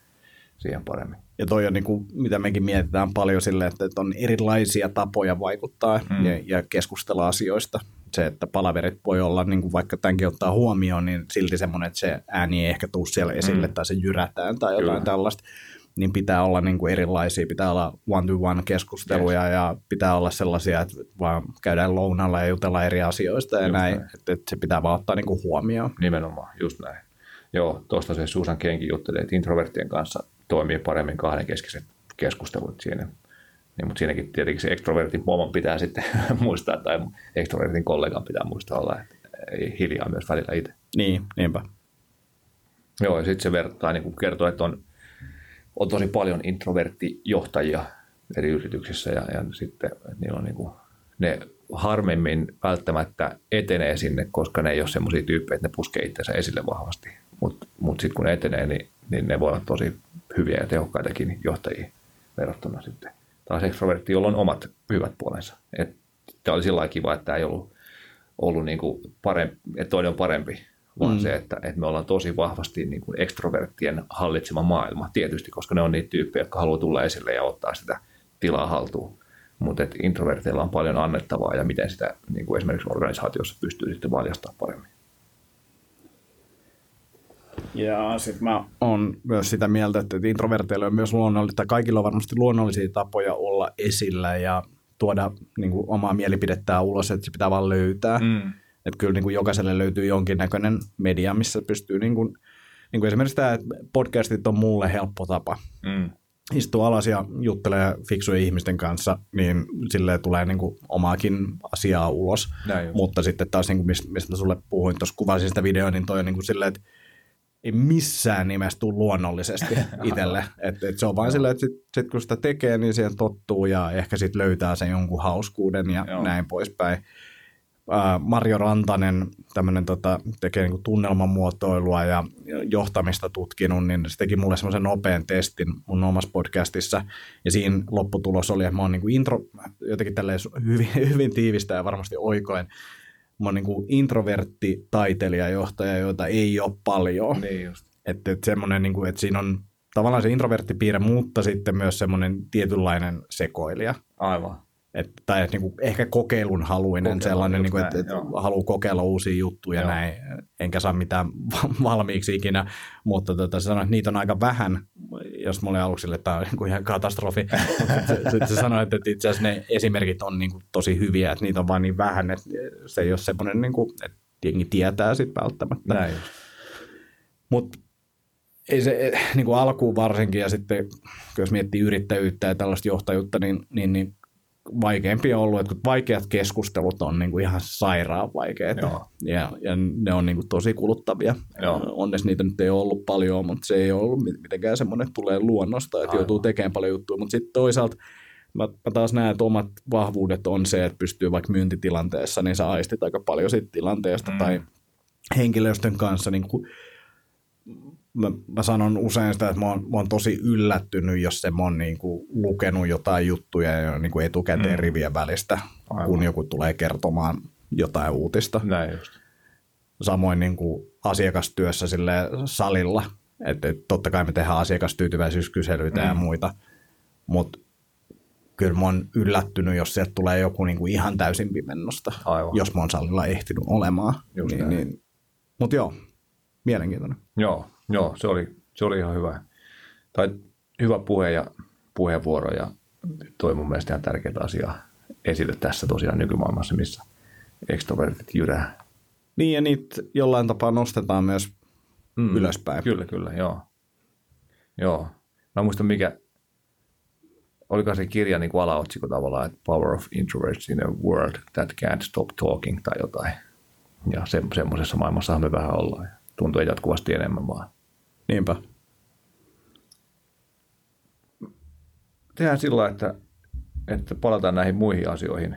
siihen paremmin. Ja toi on niin kuin, mitä mekin mietitään paljon sille, että on erilaisia tapoja vaikuttaa mm. ja, ja keskustella asioista. Se, että palaverit voi olla, niin kuin vaikka tämänkin ottaa huomioon, niin silti semmoinen, että se ääni ei ehkä tule siellä esille mm. tai se jyrätään tai jotain Kyllä. tällaista niin pitää olla niin kuin erilaisia, pitää olla one-to-one keskusteluja yes. ja pitää olla sellaisia, että vaan käydään lounalla ja jutellaan eri asioista ja just näin, näin. Että, että se pitää vaan ottaa niin kuin huomioon. Nimenomaan, just näin. Joo, tuosta se Susan Kenkin juttelee, että introverttien kanssa toimii paremmin kahdenkeskiset keskustelut siinä. Niin, mutta siinäkin tietenkin se extrovertin pomon pitää sitten muistaa, tai extrovertin kollegan pitää muistaa olla, että ei hiljaa myös välillä itse. Niin, niinpä. Joo, ja sitten se vertaa, niin kuin kertoo, että on, on tosi paljon introverttijohtajia eri yrityksissä, ja, ja sitten että niillä on niin kuin, ne harvemmin välttämättä etenee sinne, koska ne ei ole semmoisia tyyppejä, että ne puskee itsensä esille vahvasti. Mutta mut sitten kun ne etenee, niin, niin ne voi olla tosi hyviä ja tehokkaitakin johtajia verrattuna sitten taas ekstrovertti, jolla on omat hyvät puolensa. Tämä oli sillä kiva, että tämä ei ollut, ollut niin kuin parempi, että toinen on parempi, vaan mm. se, että, että me ollaan tosi vahvasti niin kuin ekstroverttien hallitsema maailma, tietysti, koska ne on niitä tyyppejä, jotka haluaa tulla esille ja ottaa sitä tilaa haltuun. Mutta introverteilla on paljon annettavaa ja miten sitä niin kuin esimerkiksi organisaatiossa pystyy sitten valjastamaan paremmin. Ja sitten mä oon myös sitä mieltä, että introverteilla on myös luonnollista, kaikilla on varmasti luonnollisia tapoja olla esillä ja tuoda niin kuin, omaa mielipidettään ulos, että se pitää vaan löytää. Mm. Että kyllä niin kuin, jokaiselle löytyy jonkinnäköinen media, missä pystyy, niin kuin, niin kuin esimerkiksi tämä, että podcastit on mulle helppo tapa. Mm. Istuu alas ja juttelee fiksujen ihmisten kanssa, niin sille tulee niin kuin omaakin asiaa ulos. Näin Mutta sitten taas, niin kuin mistä, mistä sulle puhuin, tuossa kuvasin sitä videoa, niin toi on niin kuin silleen, että ei missään nimessä tule luonnollisesti itselle. et, et se on vain silleen, että sit, sit kun sitä tekee, niin siihen tottuu ja ehkä sitten löytää sen jonkun hauskuuden ja Joo. näin poispäin. Uh, Marjo Rantanen tämmönen, tota, tekee niinku tunnelmamuotoilua ja johtamista tutkinut, niin se teki mulle semmoisen nopean testin mun omassa podcastissa. Ja siinä lopputulos oli, että mä oon niinku intro, jotenkin tälleen hyvin, hyvin tiivistä ja varmasti oikoen mä oon niin kuin introvertti taiteilijajohtaja, joita ei ole paljon. Niin just. Että, että semmoinen, niin kuin, että siinä on tavallaan se introverttipiirre, mutta sitten myös semmoinen tietynlainen sekoilija. Aivan. Et, tai et, niin kuin, ehkä kokeilun haluinen Kokeilun, sellainen, niin kuin, että, että haluaa kokeilla uusia juttuja joo. näin, enkä saa mitään valmiiksi ikinä, mutta tota, se sanoi, että niitä on aika vähän, jos mulle aluksi että tämä on niin kuin ihan katastrofi. Sitten se sanoi, että itse asiassa ne esimerkit on niin kuin tosi hyviä, että niitä on vain niin vähän, että se ei ole semmoinen, niin kuin, että jengi tietää sitten välttämättä. Näin. Mutta ei se niin kuin alkuun varsinkin ja sitten jos miettii yrittäjyyttä ja tällaista johtajuutta, niin, niin, niin vaikeampi on ollut, että vaikeat keskustelut on niin kuin ihan sairaan vaikeita ja, ja ne on niin kuin tosi kuluttavia. Joo. Onneksi niitä nyt ei ollut paljon, mutta se ei ollut mitenkään semmoinen, että tulee luonnosta, että Aivan. joutuu tekemään paljon juttuja, mutta sitten toisaalta mä, mä taas näen, että omat vahvuudet on se, että pystyy vaikka myyntitilanteessa, niin sä aistit aika paljon siitä tilanteesta mm. tai henkilöstön kanssa niin kuin mä, mä sanon usein sitä, että mä oon, mä oon tosi yllättynyt, jos se mä oon niin kuin lukenut jotain juttuja jo niin kuin etukäteen mm. rivien välistä, Aivan. kun joku tulee kertomaan jotain uutista. Näin just. Samoin niin kuin asiakastyössä sille salilla, että et totta kai me tehdään asiakastyytyväisyyskyselyitä mm. ja muita, mutta kyllä mä oon yllättynyt, jos sieltä tulee joku niin kuin ihan täysin pimennosta, Aivan. jos mä oon salilla ehtinyt olemaan. Just niin, niin. Mutta joo, mielenkiintoinen. Joo, joo se, oli, se oli ihan hyvä. Tai hyvä puhe ja puheenvuoro ja toi mun mielestä ihan tärkeää asiaa esille tässä tosiaan nykymaailmassa, missä ekstrovertit jyrää. Niin ja niitä jollain tapaa nostetaan myös mm, ylöspäin. Kyllä, kyllä, joo. Joo. Mä muistan mikä, oliko se kirja niin kuin alaotsikko tavallaan, että Power of Introverts in a World That Can't Stop Talking tai jotain. Ja se, semmoisessa maailmassa me vähän ollaan. Tuntuu jatkuvasti enemmän vaan. Niinpä. Tehdään sillä että, että palataan näihin muihin asioihin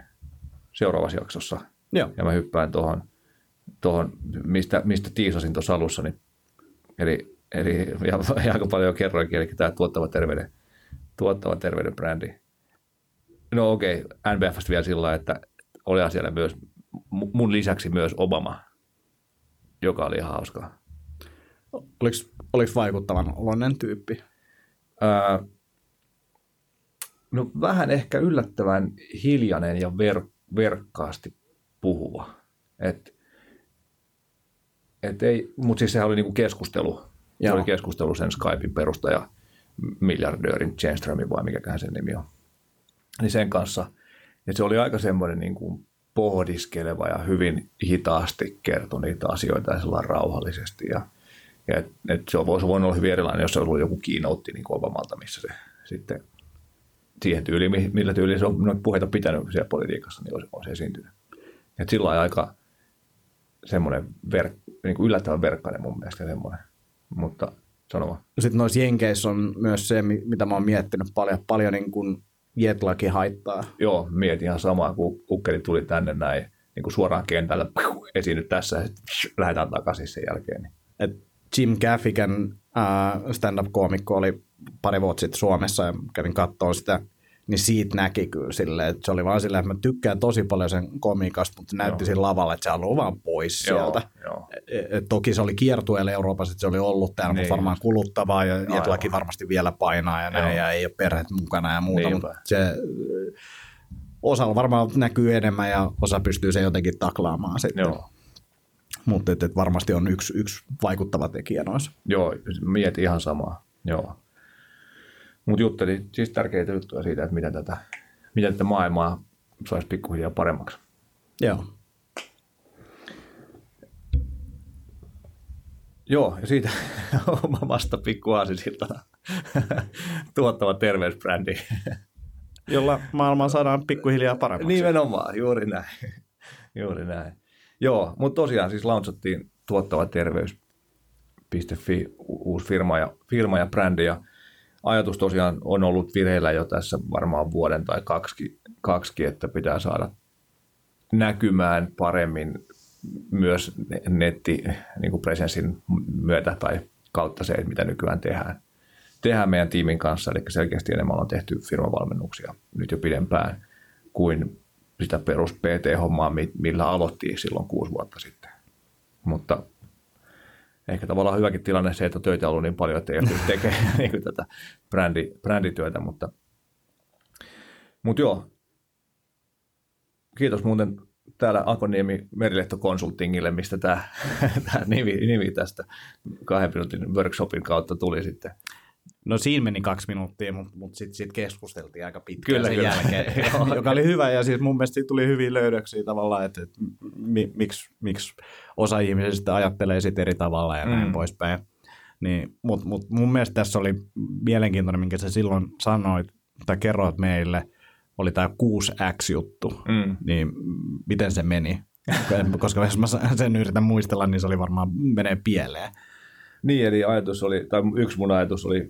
seuraavassa jaksossa. Joo. Ja mä hyppään tuohon, tohon, mistä, mistä tiisasin tuossa alussa. Niin, eli, eli ja, ja aika paljon kerroinkin, eli tämä tuottava terveyden, tuottava terveyden brändi. No okei, okay, NBFstä vielä sillä että oli siellä myös mun lisäksi myös Obama, joka oli ihan hauskaa. Oliko, oliko vaikuttavan oloinen tyyppi? Öö, no vähän ehkä yllättävän hiljainen ja ver, verkkaasti puhuva. Et, et ei, mutta siis sehän oli niinku keskustelu. Se oli keskustelu sen Skypein perustaja miljardöörin Chenströmin vai mikäköhän sen nimi on. Niin sen kanssa. Ja se oli aika semmoinen niin kuin pohdiskeleva ja hyvin hitaasti kertoi niitä asioita ja rauhallisesti. Ja, ja et, et se voisi voinut olla hyvin erilainen, jos se olisi ollut joku kiinoutti niin Obamalta, missä se sitten siihen tyyliin, millä tyyliin se on noita puheita pitänyt siellä politiikassa, niin olisi, olisi esiintynyt. Et sillä lailla aika semmoinen ver, niin kuin yllättävän verkkainen mun mielestä semmoinen, mutta sanoma. Sitten noissa Jenkeissä on myös se, mitä mä oon miettinyt paljon, paljon niin kuin jetlaki haittaa. Joo, mietin ihan samaa, kun ukkeli tuli tänne näin niin kuin suoraan kentällä, esiinnyt tässä lähdetään takaisin sen jälkeen. Niin. Et Jim Gaffigan stand-up-koomikko oli pari vuotta sitten Suomessa ja kävin katsoa sitä, niin siitä näki kyllä silleen, että se oli vaan silleen, että mä tykkään tosi paljon sen komiikasta, mutta se näytti siinä lavalla, että se haluaa vaan pois joo, sieltä. Joo. Et, et, toki se oli kiertueella Euroopassa, että se oli ollut täällä, niin. mutta varmaan kuluttavaa ja Jetlaki varmasti vielä painaa ja näin, ja ei ole perheet mukana ja muuta, Niinpä. mutta se osalla varmaan näkyy enemmän ja osa pystyy se jotenkin taklaamaan sitten. Joo. Mutta et, et varmasti on yksi, yksi vaikuttava tekijä noissa. Joo, mietin ihan samaa. Joo. Mutta jutteli siis tärkeitä juttuja siitä, että miten tätä, miten tätä maailmaa saisi pikkuhiljaa paremmaksi. Joo. Joo, ja siitä omasta pikkuaasisilta tuottava terveysbrändi. Jolla maailma saadaan pikkuhiljaa paremmaksi. Nimenomaan, juuri näin. juuri näin. Joo, mutta tosiaan siis launchattiin tuottava terveys.fi uusi firma ja, firma ja brändi ja ajatus tosiaan on ollut vireillä jo tässä varmaan vuoden tai kaksi, kaksi että pitää saada näkymään paremmin myös netti niin kuin presenssin myötä tai kautta se, että mitä nykyään tehdään, tehdään meidän tiimin kanssa. Eli selkeästi enemmän on tehty firmavalmennuksia nyt jo pidempään kuin sitä perus PT-hommaa, millä aloittiin silloin kuusi vuotta sitten. Mutta ehkä tavallaan hyväkin tilanne se, että töitä on ollut niin paljon, että ei ole tekemään niin tätä brändi, brändityötä, mutta, mutta joo. Kiitos muuten täällä Akoniemi Merilehto Consultingille, mistä tämä nimi, nimi tästä kahden minuutin workshopin kautta tuli sitten. No siinä meni kaksi minuuttia, mutta, mutta sitten sit keskusteltiin aika pitkään kyllä, sen kyllä. jälkeen, joka oli hyvä. Ja siis mun mielestä siitä tuli hyviä löydöksiä tavallaan, että, että mi, miksi, miksi osa ihmisistä ajattelee sitten eri tavalla ja näin mm. poispäin. Niin, mutta mut mun mielestä tässä oli mielenkiintoinen, minkä sä silloin sanoit tai kerroit meille, oli tämä 6X-juttu, mm. niin miten se meni? Koska jos mä sen yritän muistella, niin se oli varmaan menee pieleen. Niin, eli ajatus oli, tai yksi mun ajatus oli,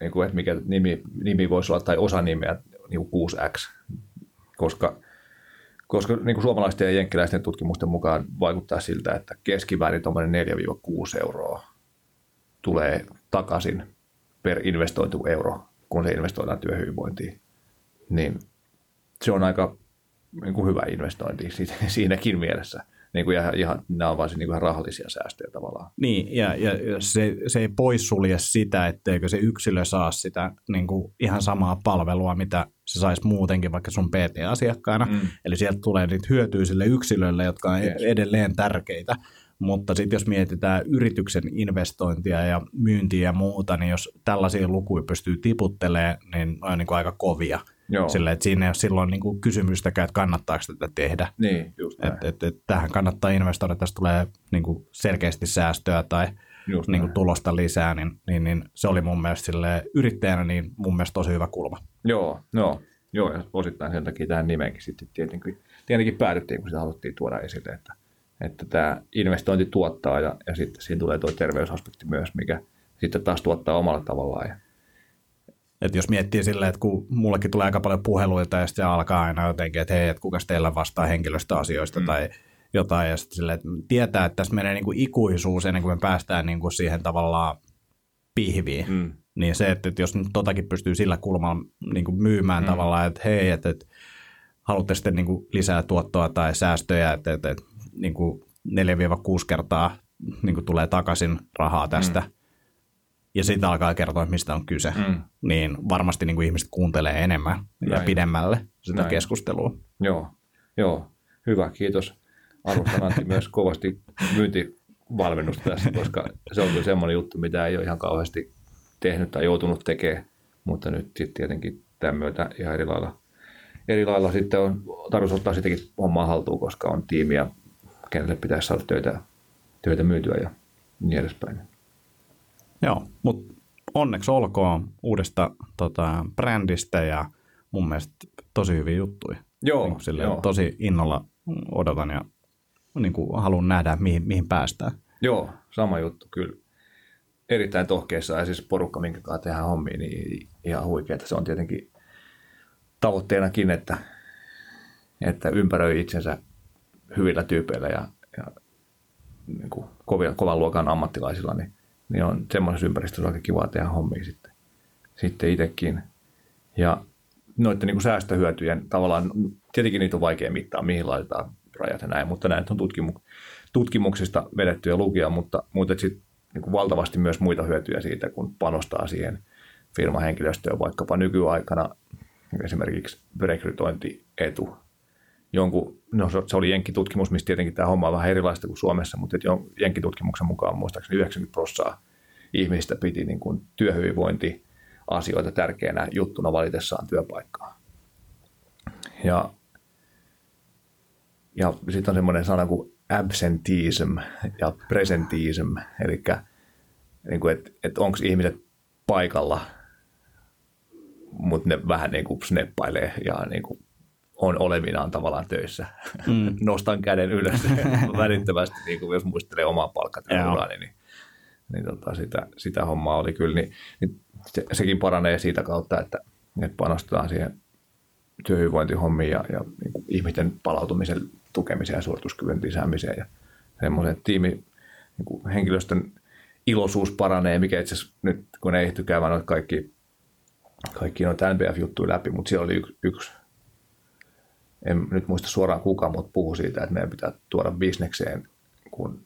niin kuin, että mikä nimi, nimi voisi olla, tai osa nimeä, niin kuin 6X, koska, koska niin kuin suomalaisten ja jenkkiläisten tutkimusten mukaan vaikuttaa siltä, että keskiväärin 4-6 euroa tulee takaisin per investoitu euro, kun se investoidaan työhyvinvointiin, niin se on aika niin kuin hyvä investointi siinäkin mielessä. Niin kuin ihan, ihan, nämä on vain niin kuin rahallisia säästöjä tavallaan. Niin, ja, ja se, se ei poissulje sitä, etteikö se yksilö saa sitä niin kuin ihan samaa palvelua, mitä se saisi muutenkin vaikka sun PT-asiakkaana. Mm. Eli sieltä tulee niitä hyötyä sille yksilölle, jotka on yes. edelleen tärkeitä. Mutta sitten jos mietitään yrityksen investointia ja myyntiä ja muuta, niin jos tällaisia lukuja pystyy tiputtelemaan, niin on niin kuin aika kovia. Joo. Sillä, että siinä ei ole silloin niin kuin kysymystäkään, että kannattaako tätä tehdä. Niin, just et, et, et, tähän kannattaa investoida, tästä tulee niin kuin selkeästi säästöä tai niin kuin tulosta lisää, niin, niin, niin, se oli mun mielestä sille yrittäjänä niin mun mielestä tosi hyvä kulma. Joo, joo, joo ja osittain sen takia tähän nimeenkin sitten tietenkin, tietenkin päädyttiin, kun sitä haluttiin tuoda esille, että, että tämä investointi tuottaa ja, ja sitten siinä tulee tuo terveysaspekti myös, mikä sitten taas tuottaa omalla tavallaan ja että jos miettii silleen, että kun mullekin tulee aika paljon puheluita ja sitten alkaa aina jotenkin, että hei, että kuka teillä vastaa henkilöstöasioista mm. tai jotain ja sitten silleen, että tietää, että tässä menee niin kuin ikuisuus ennen kuin me päästään niin kuin siihen tavallaan pihviin. Mm. Niin se, että, että jos nyt totakin pystyy sillä kulmalla niin kuin myymään mm. tavallaan, että hei, että, että haluatte sitten niin kuin lisää tuottoa tai säästöjä, että, että, että niin kuin 4-6 kertaa niin kuin tulee takaisin rahaa tästä, mm ja siitä alkaa kertoa, mistä on kyse, mm. niin varmasti niin kuin ihmiset kuuntelee enemmän Näin. ja pidemmälle sitä Näin. keskustelua. Joo, joo, hyvä, kiitos. Arvostan Antti myös kovasti myyntivalmennusta tässä, koska se on kyllä semmoinen juttu, mitä ei ole ihan kauheasti tehnyt tai joutunut tekemään, mutta nyt sitten tietenkin tämän myötä ihan eri lailla, eri lailla sitten on tarkoitus ottaa sitäkin hommaa haltuun, koska on tiimiä, kenelle pitäisi saada töitä, töitä myytyä ja niin edespäin. Joo, mutta onneksi olkoon uudesta tota, brändistä ja mun mielestä tosi hyviä juttuja. Joo, niin silleen, joo. Tosi innolla odotan ja niin kuin haluan nähdä, mihin, mihin päästään. Joo, sama juttu kyllä. Erittäin tohkeessa ja siis porukka, minkä kanssa tehdään hommia, niin ihan huikeaa. Se on tietenkin tavoitteenakin, että, että ympäröi itsensä hyvillä tyypeillä ja, ja niin kuin kovan, kovan luokan ammattilaisilla, niin niin on semmoisessa ympäristössä aika kiva tehdä hommia sitten, sitten itsekin. Ja noiden niin kuin säästöhyötyjen tavallaan, tietenkin niitä on vaikea mittaa, mihin laitetaan rajat ja näin, mutta näitä on tutkimu- tutkimuksista vedettyjä lukia, mutta, mutta sitten niin kuin valtavasti myös muita hyötyjä siitä, kun panostaa siihen firmahenkilöstöön vaikkapa nykyaikana esimerkiksi rekrytointietu. Jonkun, no se oli Jenkkitutkimus, missä tietenkin tämä homma on vähän erilaista kuin Suomessa, mutta Jenkkitutkimuksen mukaan muistaakseni 90 prosenttia ihmisistä piti niin kuin työhyvinvointi asioita tärkeänä juttuna valitessaan työpaikkaa. Ja, ja sitten on semmoinen sana kuin absenteeism ja presenteeism, eli niin että, että onko ihmiset paikalla, mutta ne vähän niin kuin snappailee ja niin kuin on olevinaan tavallaan töissä. Mm. Nostan käden ylös välittömästi, niin kuin jos muistelee omaa palkkatyöuraani, niin, niin tota, sitä, sitä hommaa oli kyllä. Niin, niin se, sekin paranee siitä kautta, että, että panostetaan siihen työhyvinvointihommiin ja, ja niin kuin ihmisten palautumisen tukemiseen ja suorituskyvyn lisäämiseen ja semmoisen tiimi, niin kuin henkilöstön iloisuus paranee, mikä itse asiassa nyt, kun ei ehty käymään kaikki, kaikki noita NBF-juttuja läpi, mutta siellä oli yksi, yksi en nyt muista suoraan kuka, mutta puhu siitä, että meidän pitää tuoda bisnekseen kun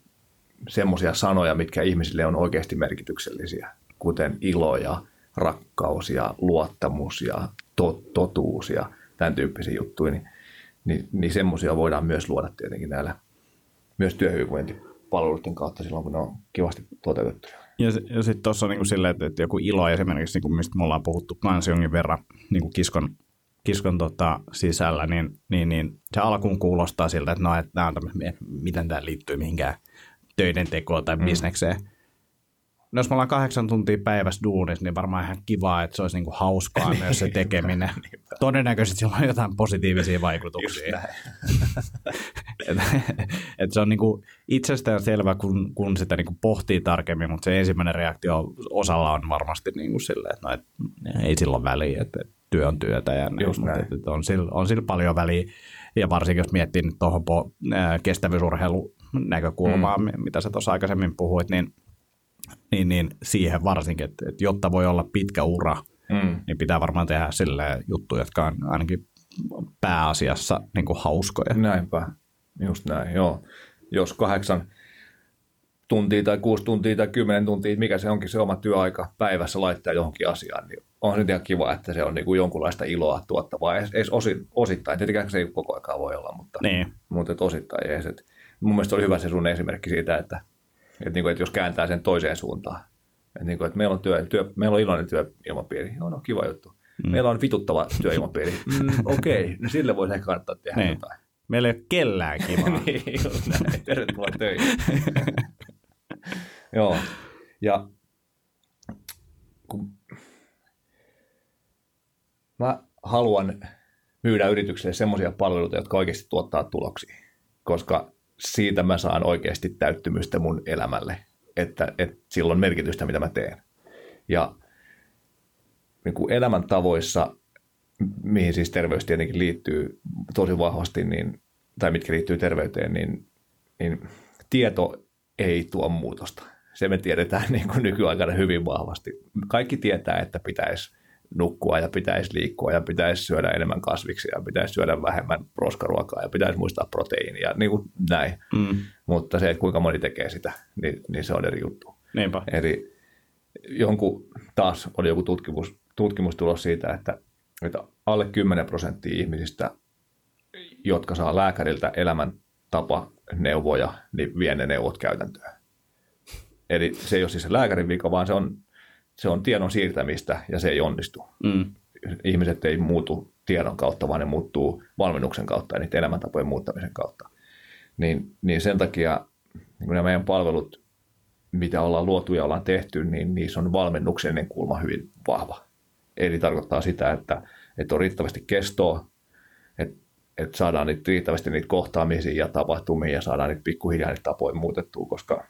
semmoisia sanoja, mitkä ihmisille on oikeasti merkityksellisiä, kuten ilo ja rakkaus ja luottamus ja tot, totuus ja tämän tyyppisiä juttuja, niin, niin, niin semmoisia voidaan myös luoda tietenkin näillä myös työhyvinvointipalveluiden kautta silloin, kun ne on kivasti toteutettu. Ja, ja sitten tuossa on niin silleen, että, että joku ilo esimerkiksi, niin kuin mistä me ollaan puhuttu kans jonkin verran niin kuin kiskon kiskon tota, sisällä, niin, niin, niin, se alkuun kuulostaa siltä, että no, että nämä on miten tämä liittyy mihinkään töiden tekoon tai mm. bisnekseen. No, jos me ollaan kahdeksan tuntia päivässä duunissa, niin varmaan ihan kivaa, että se olisi niinku hauskaa myös se tekeminen. Todennäköisesti sillä on jotain positiivisia vaikutuksia. et, et se on niinku itsestään selvä, kun, kun sitä niinku pohtii tarkemmin, mutta se ensimmäinen reaktio osalla on varmasti niinku silleen, että no, et, ei silloin väliä, että työ on työtä. Ja näin, mutta näin. On, sillä, on sillä paljon väliä. Ja varsinkin jos miettii nyt tuohon kestävyysurheilun näkökulmaa, mm. mitä sä tuossa aikaisemmin puhuit, niin niin, niin siihen varsinkin, että, että jotta voi olla pitkä ura, Mm. niin pitää varmaan tehdä sille juttuja, jotka on ainakin pääasiassa niin kuin hauskoja. Näinpä, just näin, joo. Jos kahdeksan tuntia tai kuusi tuntia tai kymmenen tuntia, mikä se onkin se oma työaika päivässä laittaa johonkin asiaan, niin on se ihan kiva, että se on niin kuin jonkunlaista iloa tuottavaa, edes, edes osin, osittain. Tietenkään se ei koko aikaa voi olla, mutta, Niin. mutta osittain edes. Et mun mielestä oli hyvä se sun esimerkki siitä, että, että, niin kuin, että jos kääntää sen toiseen suuntaan, että, niin kuin, että meillä, on työ, työ, meillä on iloinen työilmapiiri, joo, no kiva juttu. Mm. Meillä on vituttava työilmapiiri. Mm, Okei, okay. no sille voisi ehkä kannattaa tehdä Niin. jotain. Meillä ei ole kellään kivaa. niin, näin. Tervetuloa töihin. Joo. Ja kun mä haluan myydä yritykselle semmoisia palveluita, jotka oikeasti tuottaa tuloksia, koska siitä mä saan oikeasti täyttymystä mun elämälle, että, että sillä on merkitystä, mitä mä teen. Ja niin kuin elämäntavoissa, mihin siis terveys tietenkin liittyy tosi vahvasti, niin, tai mitkä liittyy terveyteen, niin, niin tieto ei tuo muutosta. Se me tiedetään niin kuin nykyaikana hyvin vahvasti. Kaikki tietää, että pitäisi nukkua ja pitäisi liikkua ja pitäisi syödä enemmän kasviksi ja pitäisi syödä vähemmän roskaruokaa ja pitäisi muistaa proteiinia, niin kuin näin. Mm. Mutta se, että kuinka moni tekee sitä, niin, niin se on eri juttu. Niinpä. Eli jonkun, taas oli joku tutkimus, tutkimustulos siitä, että, että alle 10 prosenttia ihmisistä, jotka saa lääkäriltä elämäntapa neuvoja, niin vie ne neuvot käytäntöön. Eli se ei ole siis se lääkärin vika, vaan se on, se on tiedon siirtämistä ja se ei onnistu. Mm. Ihmiset ei muutu tiedon kautta, vaan ne muuttuu valmennuksen kautta ja niiden elämäntapojen muuttamisen kautta. Niin, niin sen takia niin nämä meidän palvelut, mitä ollaan luotu ja ollaan tehty, niin niissä on valmennuksellinen kulma hyvin vahva. Eli tarkoittaa sitä, että, että on riittävästi kestoa, että, että saadaan niitä riittävästi niitä kohtaamisia ja tapahtumia ja saadaan niitä pikkuhiljaa niitä tapoja muutettua, koska,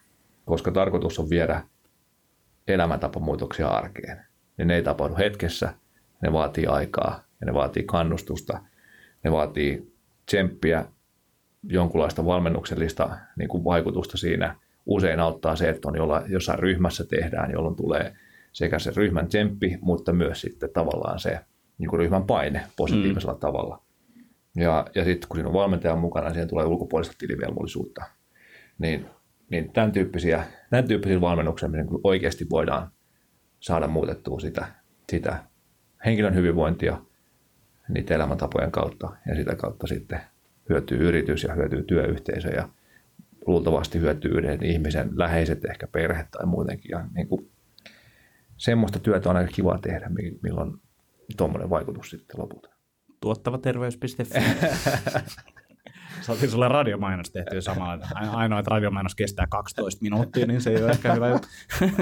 koska tarkoitus on viedä elämäntapamuutoksia arkeen. Ja ne ei tapahdu hetkessä, ne vaatii aikaa ja ne vaatii kannustusta, ne vaatii tsemppiä, jonkunlaista valmennuksellista niin kuin vaikutusta siinä. Usein auttaa se, että on jolla, jossain ryhmässä tehdään, jolloin tulee sekä se ryhmän tsemppi, mutta myös sitten tavallaan se niin kuin ryhmän paine positiivisella mm. tavalla. Ja, ja sitten kun siinä on valmentaja mukana, niin siihen tulee ulkopuolista tilivelvollisuutta. Niin, niin tämän tyyppisiä, tämän tyyppisiä valmennuksia niin oikeasti voidaan saada muutettua sitä, sitä henkilön hyvinvointia niiden elämäntapojen kautta ja sitä kautta sitten hyötyy yritys ja hyötyy työyhteisö ja luultavasti hyötyy yhden ihmisen läheiset, ehkä perhe tai muutenkin. Ja niin kuin, semmoista työtä on aika kiva tehdä, milloin tuommoinen vaikutus sitten lopulta. Tuottavaterveys.fi. Saatiin sulle radiomainos tehtyä samalla. Ainoa, että radiomainos kestää 12 minuuttia, niin se ei ole ehkä hyvä juttu.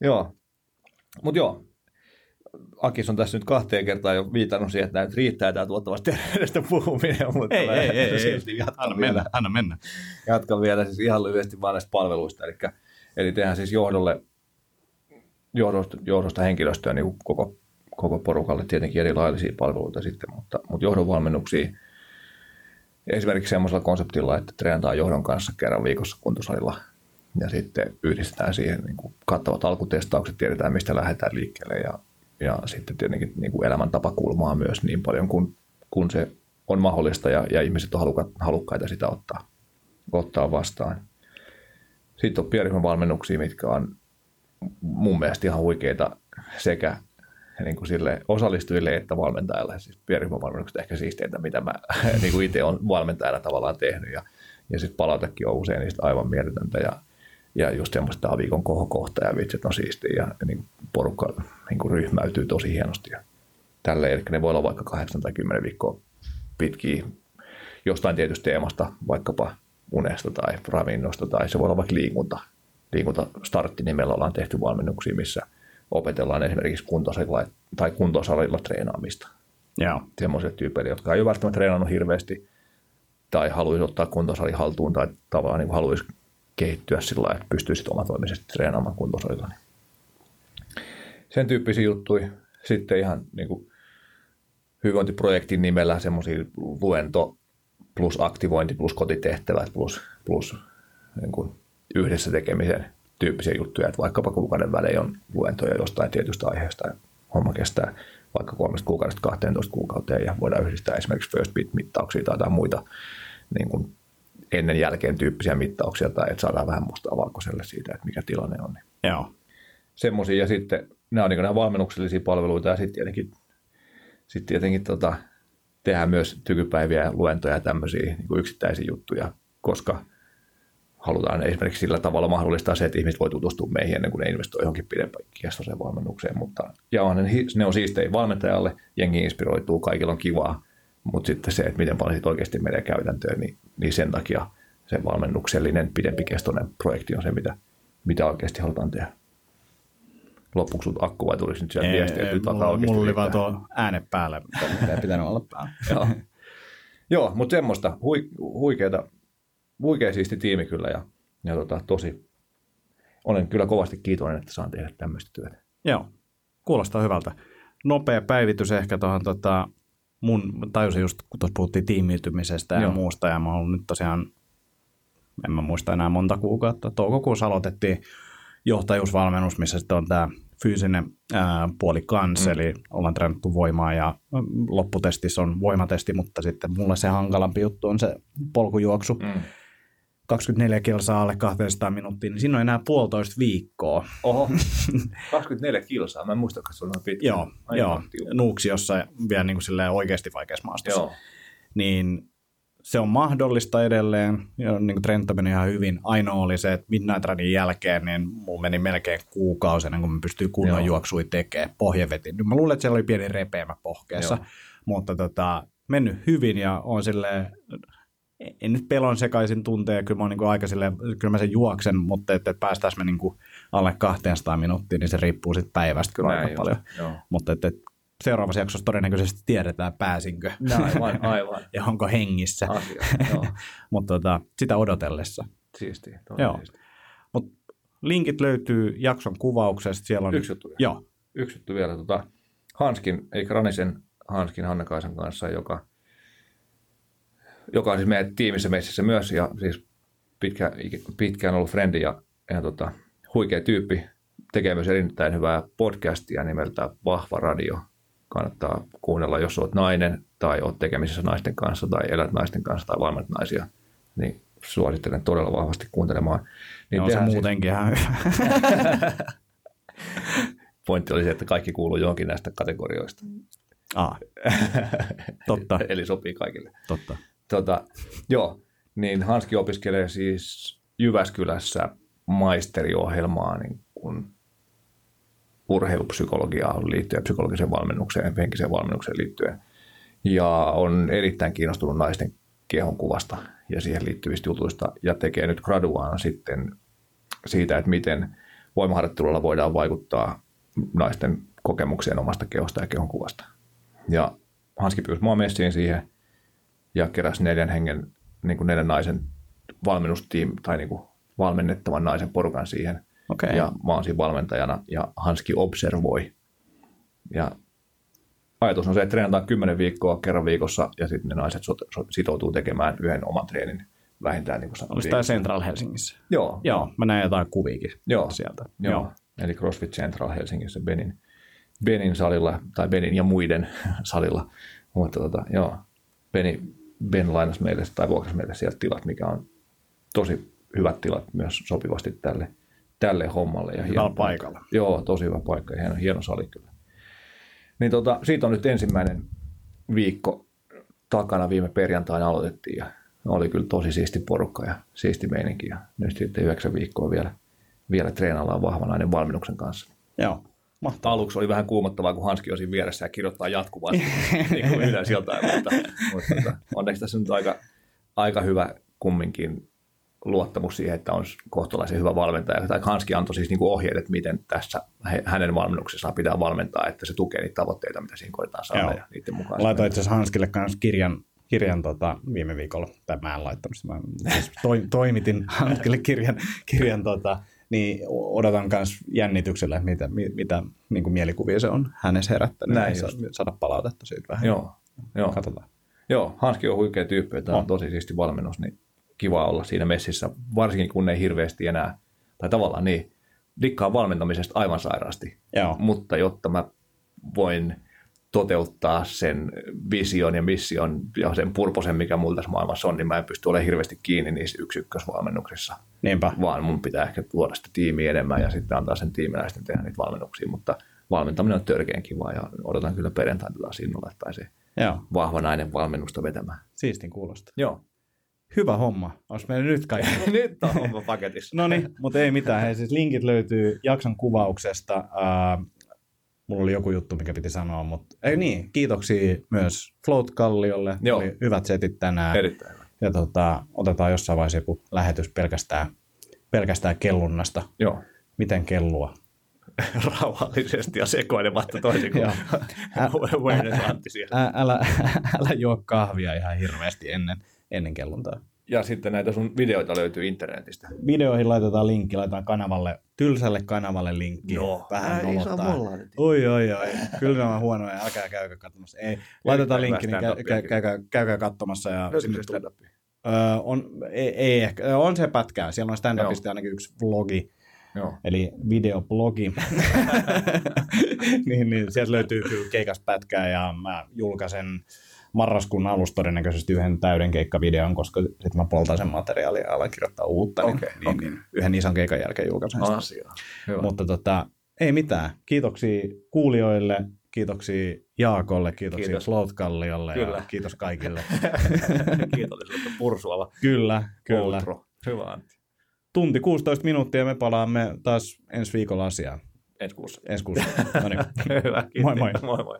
joo. Mutta joo, Akis on tässä nyt kahteen kertaan jo viitannut siihen, että nyt riittää tämä tuottavasta terveydestä puhuminen, mutta ei, ei, ei, silti ei. Anna vielä. mennä, anna mennä. Jatkan vielä siis ihan lyhyesti vaan näistä palveluista. Eli, eli tehdään siis johdolle, johdosta, johdosta henkilöstöä niin koko, koko porukalle tietenkin erilaisia palveluita sitten, mutta, mutta johdon valmennuksia esimerkiksi semmoisella konseptilla, että treenataan johdon kanssa kerran viikossa kuntosalilla ja sitten yhdistetään siihen niin kuin kattavat alkutestaukset, tiedetään mistä lähdetään liikkeelle ja, ja sitten tietenkin niin kuin elämäntapakulmaa myös niin paljon kuin, kun se on mahdollista ja, ja ihmiset on halukka, halukkaita sitä ottaa, ottaa vastaan. Sitten on pienryhmän valmennuksia, mitkä on mun mielestä ihan huikeita sekä niin kuin sille osallistujille että valmentajalle. Siis pienryhmän valmennukset ehkä siisteintä, mitä mä niin kuin itse olen valmentajana tavallaan tehnyt. Ja, ja sitten palautekin on usein niistä aivan mieletöntä. Ja, ja just semmoista tämä viikon kohokohta ja vitsit on siistiä ja, niin porukka niin kuin ryhmäytyy tosi hienosti. Ja tälleen, eli ne voi olla vaikka 8 tai 10 viikkoa pitkiä jostain tietystä teemasta, vaikkapa unesta tai ravinnosta tai se voi olla vaikka liikunta. Liikunta starttinimellä ollaan tehty valmennuksia, missä opetellaan esimerkiksi kuntosalilla tai kuntosalilla treenaamista. Joo. Semmoisille tyypeille, jotka ei ole välttämättä treenannut hirveästi tai haluaisi ottaa kuntosali haltuun tai tavallaan niin haluaisi kehittyä sillä lailla, että pystyisi omatoimisesti treenaamaan kuntosalilla. Sen tyyppisiä juttuja. Sitten ihan niin kuin hyvinvointiprojektin nimellä semmoisia luento plus aktivointi plus kotitehtävät plus, plus niin kuin yhdessä tekemisen tyyppisiä juttuja, että vaikkapa kuukauden välein on luentoja jostain tietystä aiheesta ja homma kestää vaikka kolmesta kuukaudesta 12 kuukauteen ja voidaan yhdistää esimerkiksi first bit mittauksia tai jotain muita niin kuin ennen jälkeen tyyppisiä mittauksia tai että saadaan vähän mustaa valkoiselle siitä, että mikä tilanne on. Joo. Semmoisia ja sitten nämä on niin nämä valmennuksellisia palveluita ja sitten tietenkin, sitten tietenkin tota, tehdään myös tykypäiviä ja luentoja ja tämmöisiä niin yksittäisiä juttuja, koska halutaan esimerkiksi sillä tavalla mahdollistaa se, että ihmiset voi tutustua meihin ennen kuin ne investoi johonkin pidempään kestoiseen valmennukseen. Mutta, ja on, ne on siistejä valmentajalle, jengi inspiroituu, kaikilla on kivaa, mutta sitten se, että miten paljon siitä oikeasti menee käytäntöön, niin, niin sen takia se valmennuksellinen pidempikestoinen projekti on se, mitä, mitä oikeasti halutaan tehdä. Loppuksi sut akku vai tulisi nyt sieltä viestiä, että nyt mulla, oikeasti mulla oli vaan tuo ääne päällä, mitä pitänyt olla päällä. Joo, Joo mutta semmoista hui, huikeeta, huikea siisti tiimi kyllä ja, ja tota, tosi, olen kyllä kovasti kiitollinen, että saan tehdä tämmöistä työtä. Joo, kuulostaa hyvältä. Nopea päivitys ehkä tuohon tota, mun, tajusin just, kun tuossa puhuttiin tiimiytymisestä ja Joo. muusta, ja mä oon nyt tosiaan, en mä muista enää monta kuukautta, toukokuussa aloitettiin johtajuusvalmennus, missä sitten on tämä fyysinen ää, puoli kans, mm. eli ollaan treenattu voimaa ja lopputestissä on voimatesti, mutta sitten mulle se hankalampi juttu on se polkujuoksu. Mm. 24 kilsaa alle 200 minuuttia, niin siinä on enää puolitoista viikkoa. Oho, 24 kilsaa, mä en muista, että se on pitkä. Joo, joo. tiukka. Nuuksiossa vielä niin kuin oikeasti vaikeassa maastossa. Joo, Niin se on mahdollista edelleen, ja niin kuin trendit on mennyt ihan hyvin. Ainoa oli se, että Midnight Runin jälkeen, niin mulla meni melkein kuukausi ennen kuin mä pystyin kunnon juoksui tekemään pohjavetin. Nyt mä luulen, että siellä oli pieni repeämä pohkeessa, Joo. mutta tota, mennyt hyvin ja on silleen, en nyt pelon sekaisin tunteja, kyllä mä, niin kuin aika silleen, kyllä mä sen juoksen, mutta että, että päästään me niin kuin alle 200 minuuttia, niin se riippuu sitten päivästä kyllä näin aika just. paljon. Joo. Mutta että, että seuraavassa jaksossa todennäköisesti tiedetään, pääsinkö No, aivan, aivan. ja onko hengissä. Asia, joo. Mutta tota, sitä odotellessa. Siistiä. Joo. Mut linkit löytyy jakson kuvauksesta. Siellä on... Yksi juttu vielä. Joo, Yksi juttu vielä. Tota, Hanskin, eli Ranisen Hanskin Hannekaisan kanssa, joka, joka on siis meidän tiimissä messissä myös ja siis pitkä, pitkään ollut frendi ja, ja tota, huikea tyyppi. Tekee myös erittäin hyvää podcastia nimeltä Vahva Radio. Kannattaa kuunnella, jos olet nainen tai olet tekemisissä naisten kanssa tai elät naisten kanssa tai valmennat naisia. Niin suosittelen todella vahvasti kuuntelemaan. Niin on se siis- muutenkin ihan hyvä. pointti oli se, että kaikki kuuluu johonkin näistä kategorioista. ah, totta, Eli sopii kaikille. totta. Tota, joo, niin Hanski opiskelee siis Jyväskylässä maisteriohjelmaa niin kuin urheilupsykologiaan liittyen, psykologiseen valmennukseen, henkiseen valmennukseen liittyen. Ja on erittäin kiinnostunut naisten kehonkuvasta ja siihen liittyvistä jutuista ja tekee nyt graduaan sitten siitä, että miten voimaharjoittelulla voidaan vaikuttaa naisten kokemukseen omasta kehosta ja kehonkuvasta. Ja Hanski pyysi mua messiin siihen ja keräsi neljän hengen, niin kuin neljän naisen valmennustiim tai niin kuin valmennettavan naisen porukan siihen. Okei. Ja mä oon siinä valmentajana ja Hanski observoi. Ja ajatus on se, että treenataan 10 viikkoa kerran viikossa ja sitten ne naiset sitoutuu tekemään yhden oman treenin vähintään. Niin kuin Olisi tämä Central Helsingissä. Joo, Joo, mä näin jotain kuviikin Joo. sieltä. Joo. Joo. Eli CrossFit Central Helsingissä Benin, Benin salilla, tai Benin ja muiden salilla. Mutta tota, joo, Beni, Ben lainasi meille tai vuokrasi meille sieltä tilat, mikä on tosi hyvät tilat myös sopivasti tälle, tälle hommalle. Ja Hyvällä paikalla. Joo, tosi hyvä paikka ja hieno, hieno sali kyllä. Niin tota, siitä on nyt ensimmäinen viikko takana viime perjantaina aloitettiin ja oli kyllä tosi siisti porukka ja siisti meininki ja nyt sitten yhdeksän viikkoa vielä, vielä treenaillaan vahvanainen valmennuksen kanssa. Joo, mahtavaa. Aluksi oli vähän kuumottavaa, kun Hanski on siinä vieressä ja kirjoittaa jatkuvasti niin kuin ylös jotain, mutta, mutta tota, onneksi tässä nyt aika, aika hyvä kumminkin luottamus siihen, että on kohtalaisen hyvä valmentaja. Tai Hanski antoi siis niin kuin ohjeet, että miten tässä hänen valmennuksessaan pitää valmentaa, että se tukee niitä tavoitteita, mitä siinä koetaan saada Joo. ja niiden mukaan. Laitoin itse asiassa Hanskille kanssa kirjan, kirjan tota, viime viikolla, tai mä en laittanut sitä, mä siis toi, toimitin Hanskille kirjan, kirjan tota, niin odotan myös jännityksellä, että mitä, mi- mitä niin kuin mielikuvia se on hänessä herättänyt. Näin Niin just. sa- saada palautetta siitä vähän. Joo, joo. Katsotaan. Joo, Hanski on huikea tyyppi, tämä on On. tosi siisti valmennus, niin kiva olla siinä messissä, varsinkin kun ei hirveästi enää, tai tavallaan niin, dikkaa valmentamisesta aivan sairaasti. Joo. Mutta jotta mä voin toteuttaa sen vision ja mission ja sen purposen, mikä mulla tässä maailmassa on, niin mä en pysty olemaan hirveästi kiinni niissä yksi ykkösvalmennuksissa. Niinpä. Vaan mun pitää ehkä luoda sitä tiimiä enemmän ja sitten antaa sen tiimin sitten tehdä niitä valmennuksia. Mutta valmentaminen on törkeän kiva ja odotan kyllä perjantaina taas innolla, että pääsee Joo. vahva nainen valmennusta vetämään. Siistin kuulosta. Joo. Hyvä homma. Olisi meillä nyt kaikki. Nyt on homma paketissa. No niin, mutta ei mitään. Hei, siis linkit löytyy jakson kuvauksesta. Uh, mulla oli joku juttu, mikä piti sanoa, mutta ei niin. Kiitoksia myös Float Kalliolle. Joo. Oli hyvät setit tänään. Erittäin hyvä. Ja tota, otetaan jossain vaiheessa joku lähetys pelkästään, pelkästään kellunnasta. Joo. Miten kellua? Rauhallisesti ja sekoilematta toisin kuin awareness Antti siellä. Älä, älä juo kahvia ihan hirveästi ennen, ennen kelluntaa. Ja sitten näitä sun videoita löytyy internetistä. Videoihin laitetaan linkki, laitetaan kanavalle, tylsälle kanavalle linkki. Joo. Vähän ei saa nolottaa. Oi, oi, oi. Kyllä nämä on huonoja, älkää käykö katsomassa. Ei, laitetaan linkki, niin käy, käy, käykää, käykää katsomassa. Ja Löytyykö sinne stand-upia? Öö, on, ei, ei ehkä, on se pätkää. Siellä on stand-upista ainakin yksi vlogi, Joo. eli videoblogi. niin, niin, sieltä löytyy kyllä keikas pätkää ja mä julkaisen marraskuun alussa todennäköisesti yhden täyden keikkavideon, koska sitten mä poltan sen materiaalia ja alan kirjoittaa uutta. Niin, okei. niin, niin, yhden ison keikan jälkeen julkaisen sitä. Asiaa. Hyvä. Mutta tota, ei mitään. Kiitoksia kuulijoille, kiitoksia Jaakolle, kiitoksia Kiitos. Float Kalliolle Kyllä. ja kiitos kaikille. Kiitollisuutta pursuava kyllä, kyllä. outro. Hyvä Antti. Tunti 16 minuuttia me palaamme taas ensi viikolla asiaan. Ensi kuussa. Ensi kuussa. No niin. Hyvä, kiitos. Moi moi. moi, moi.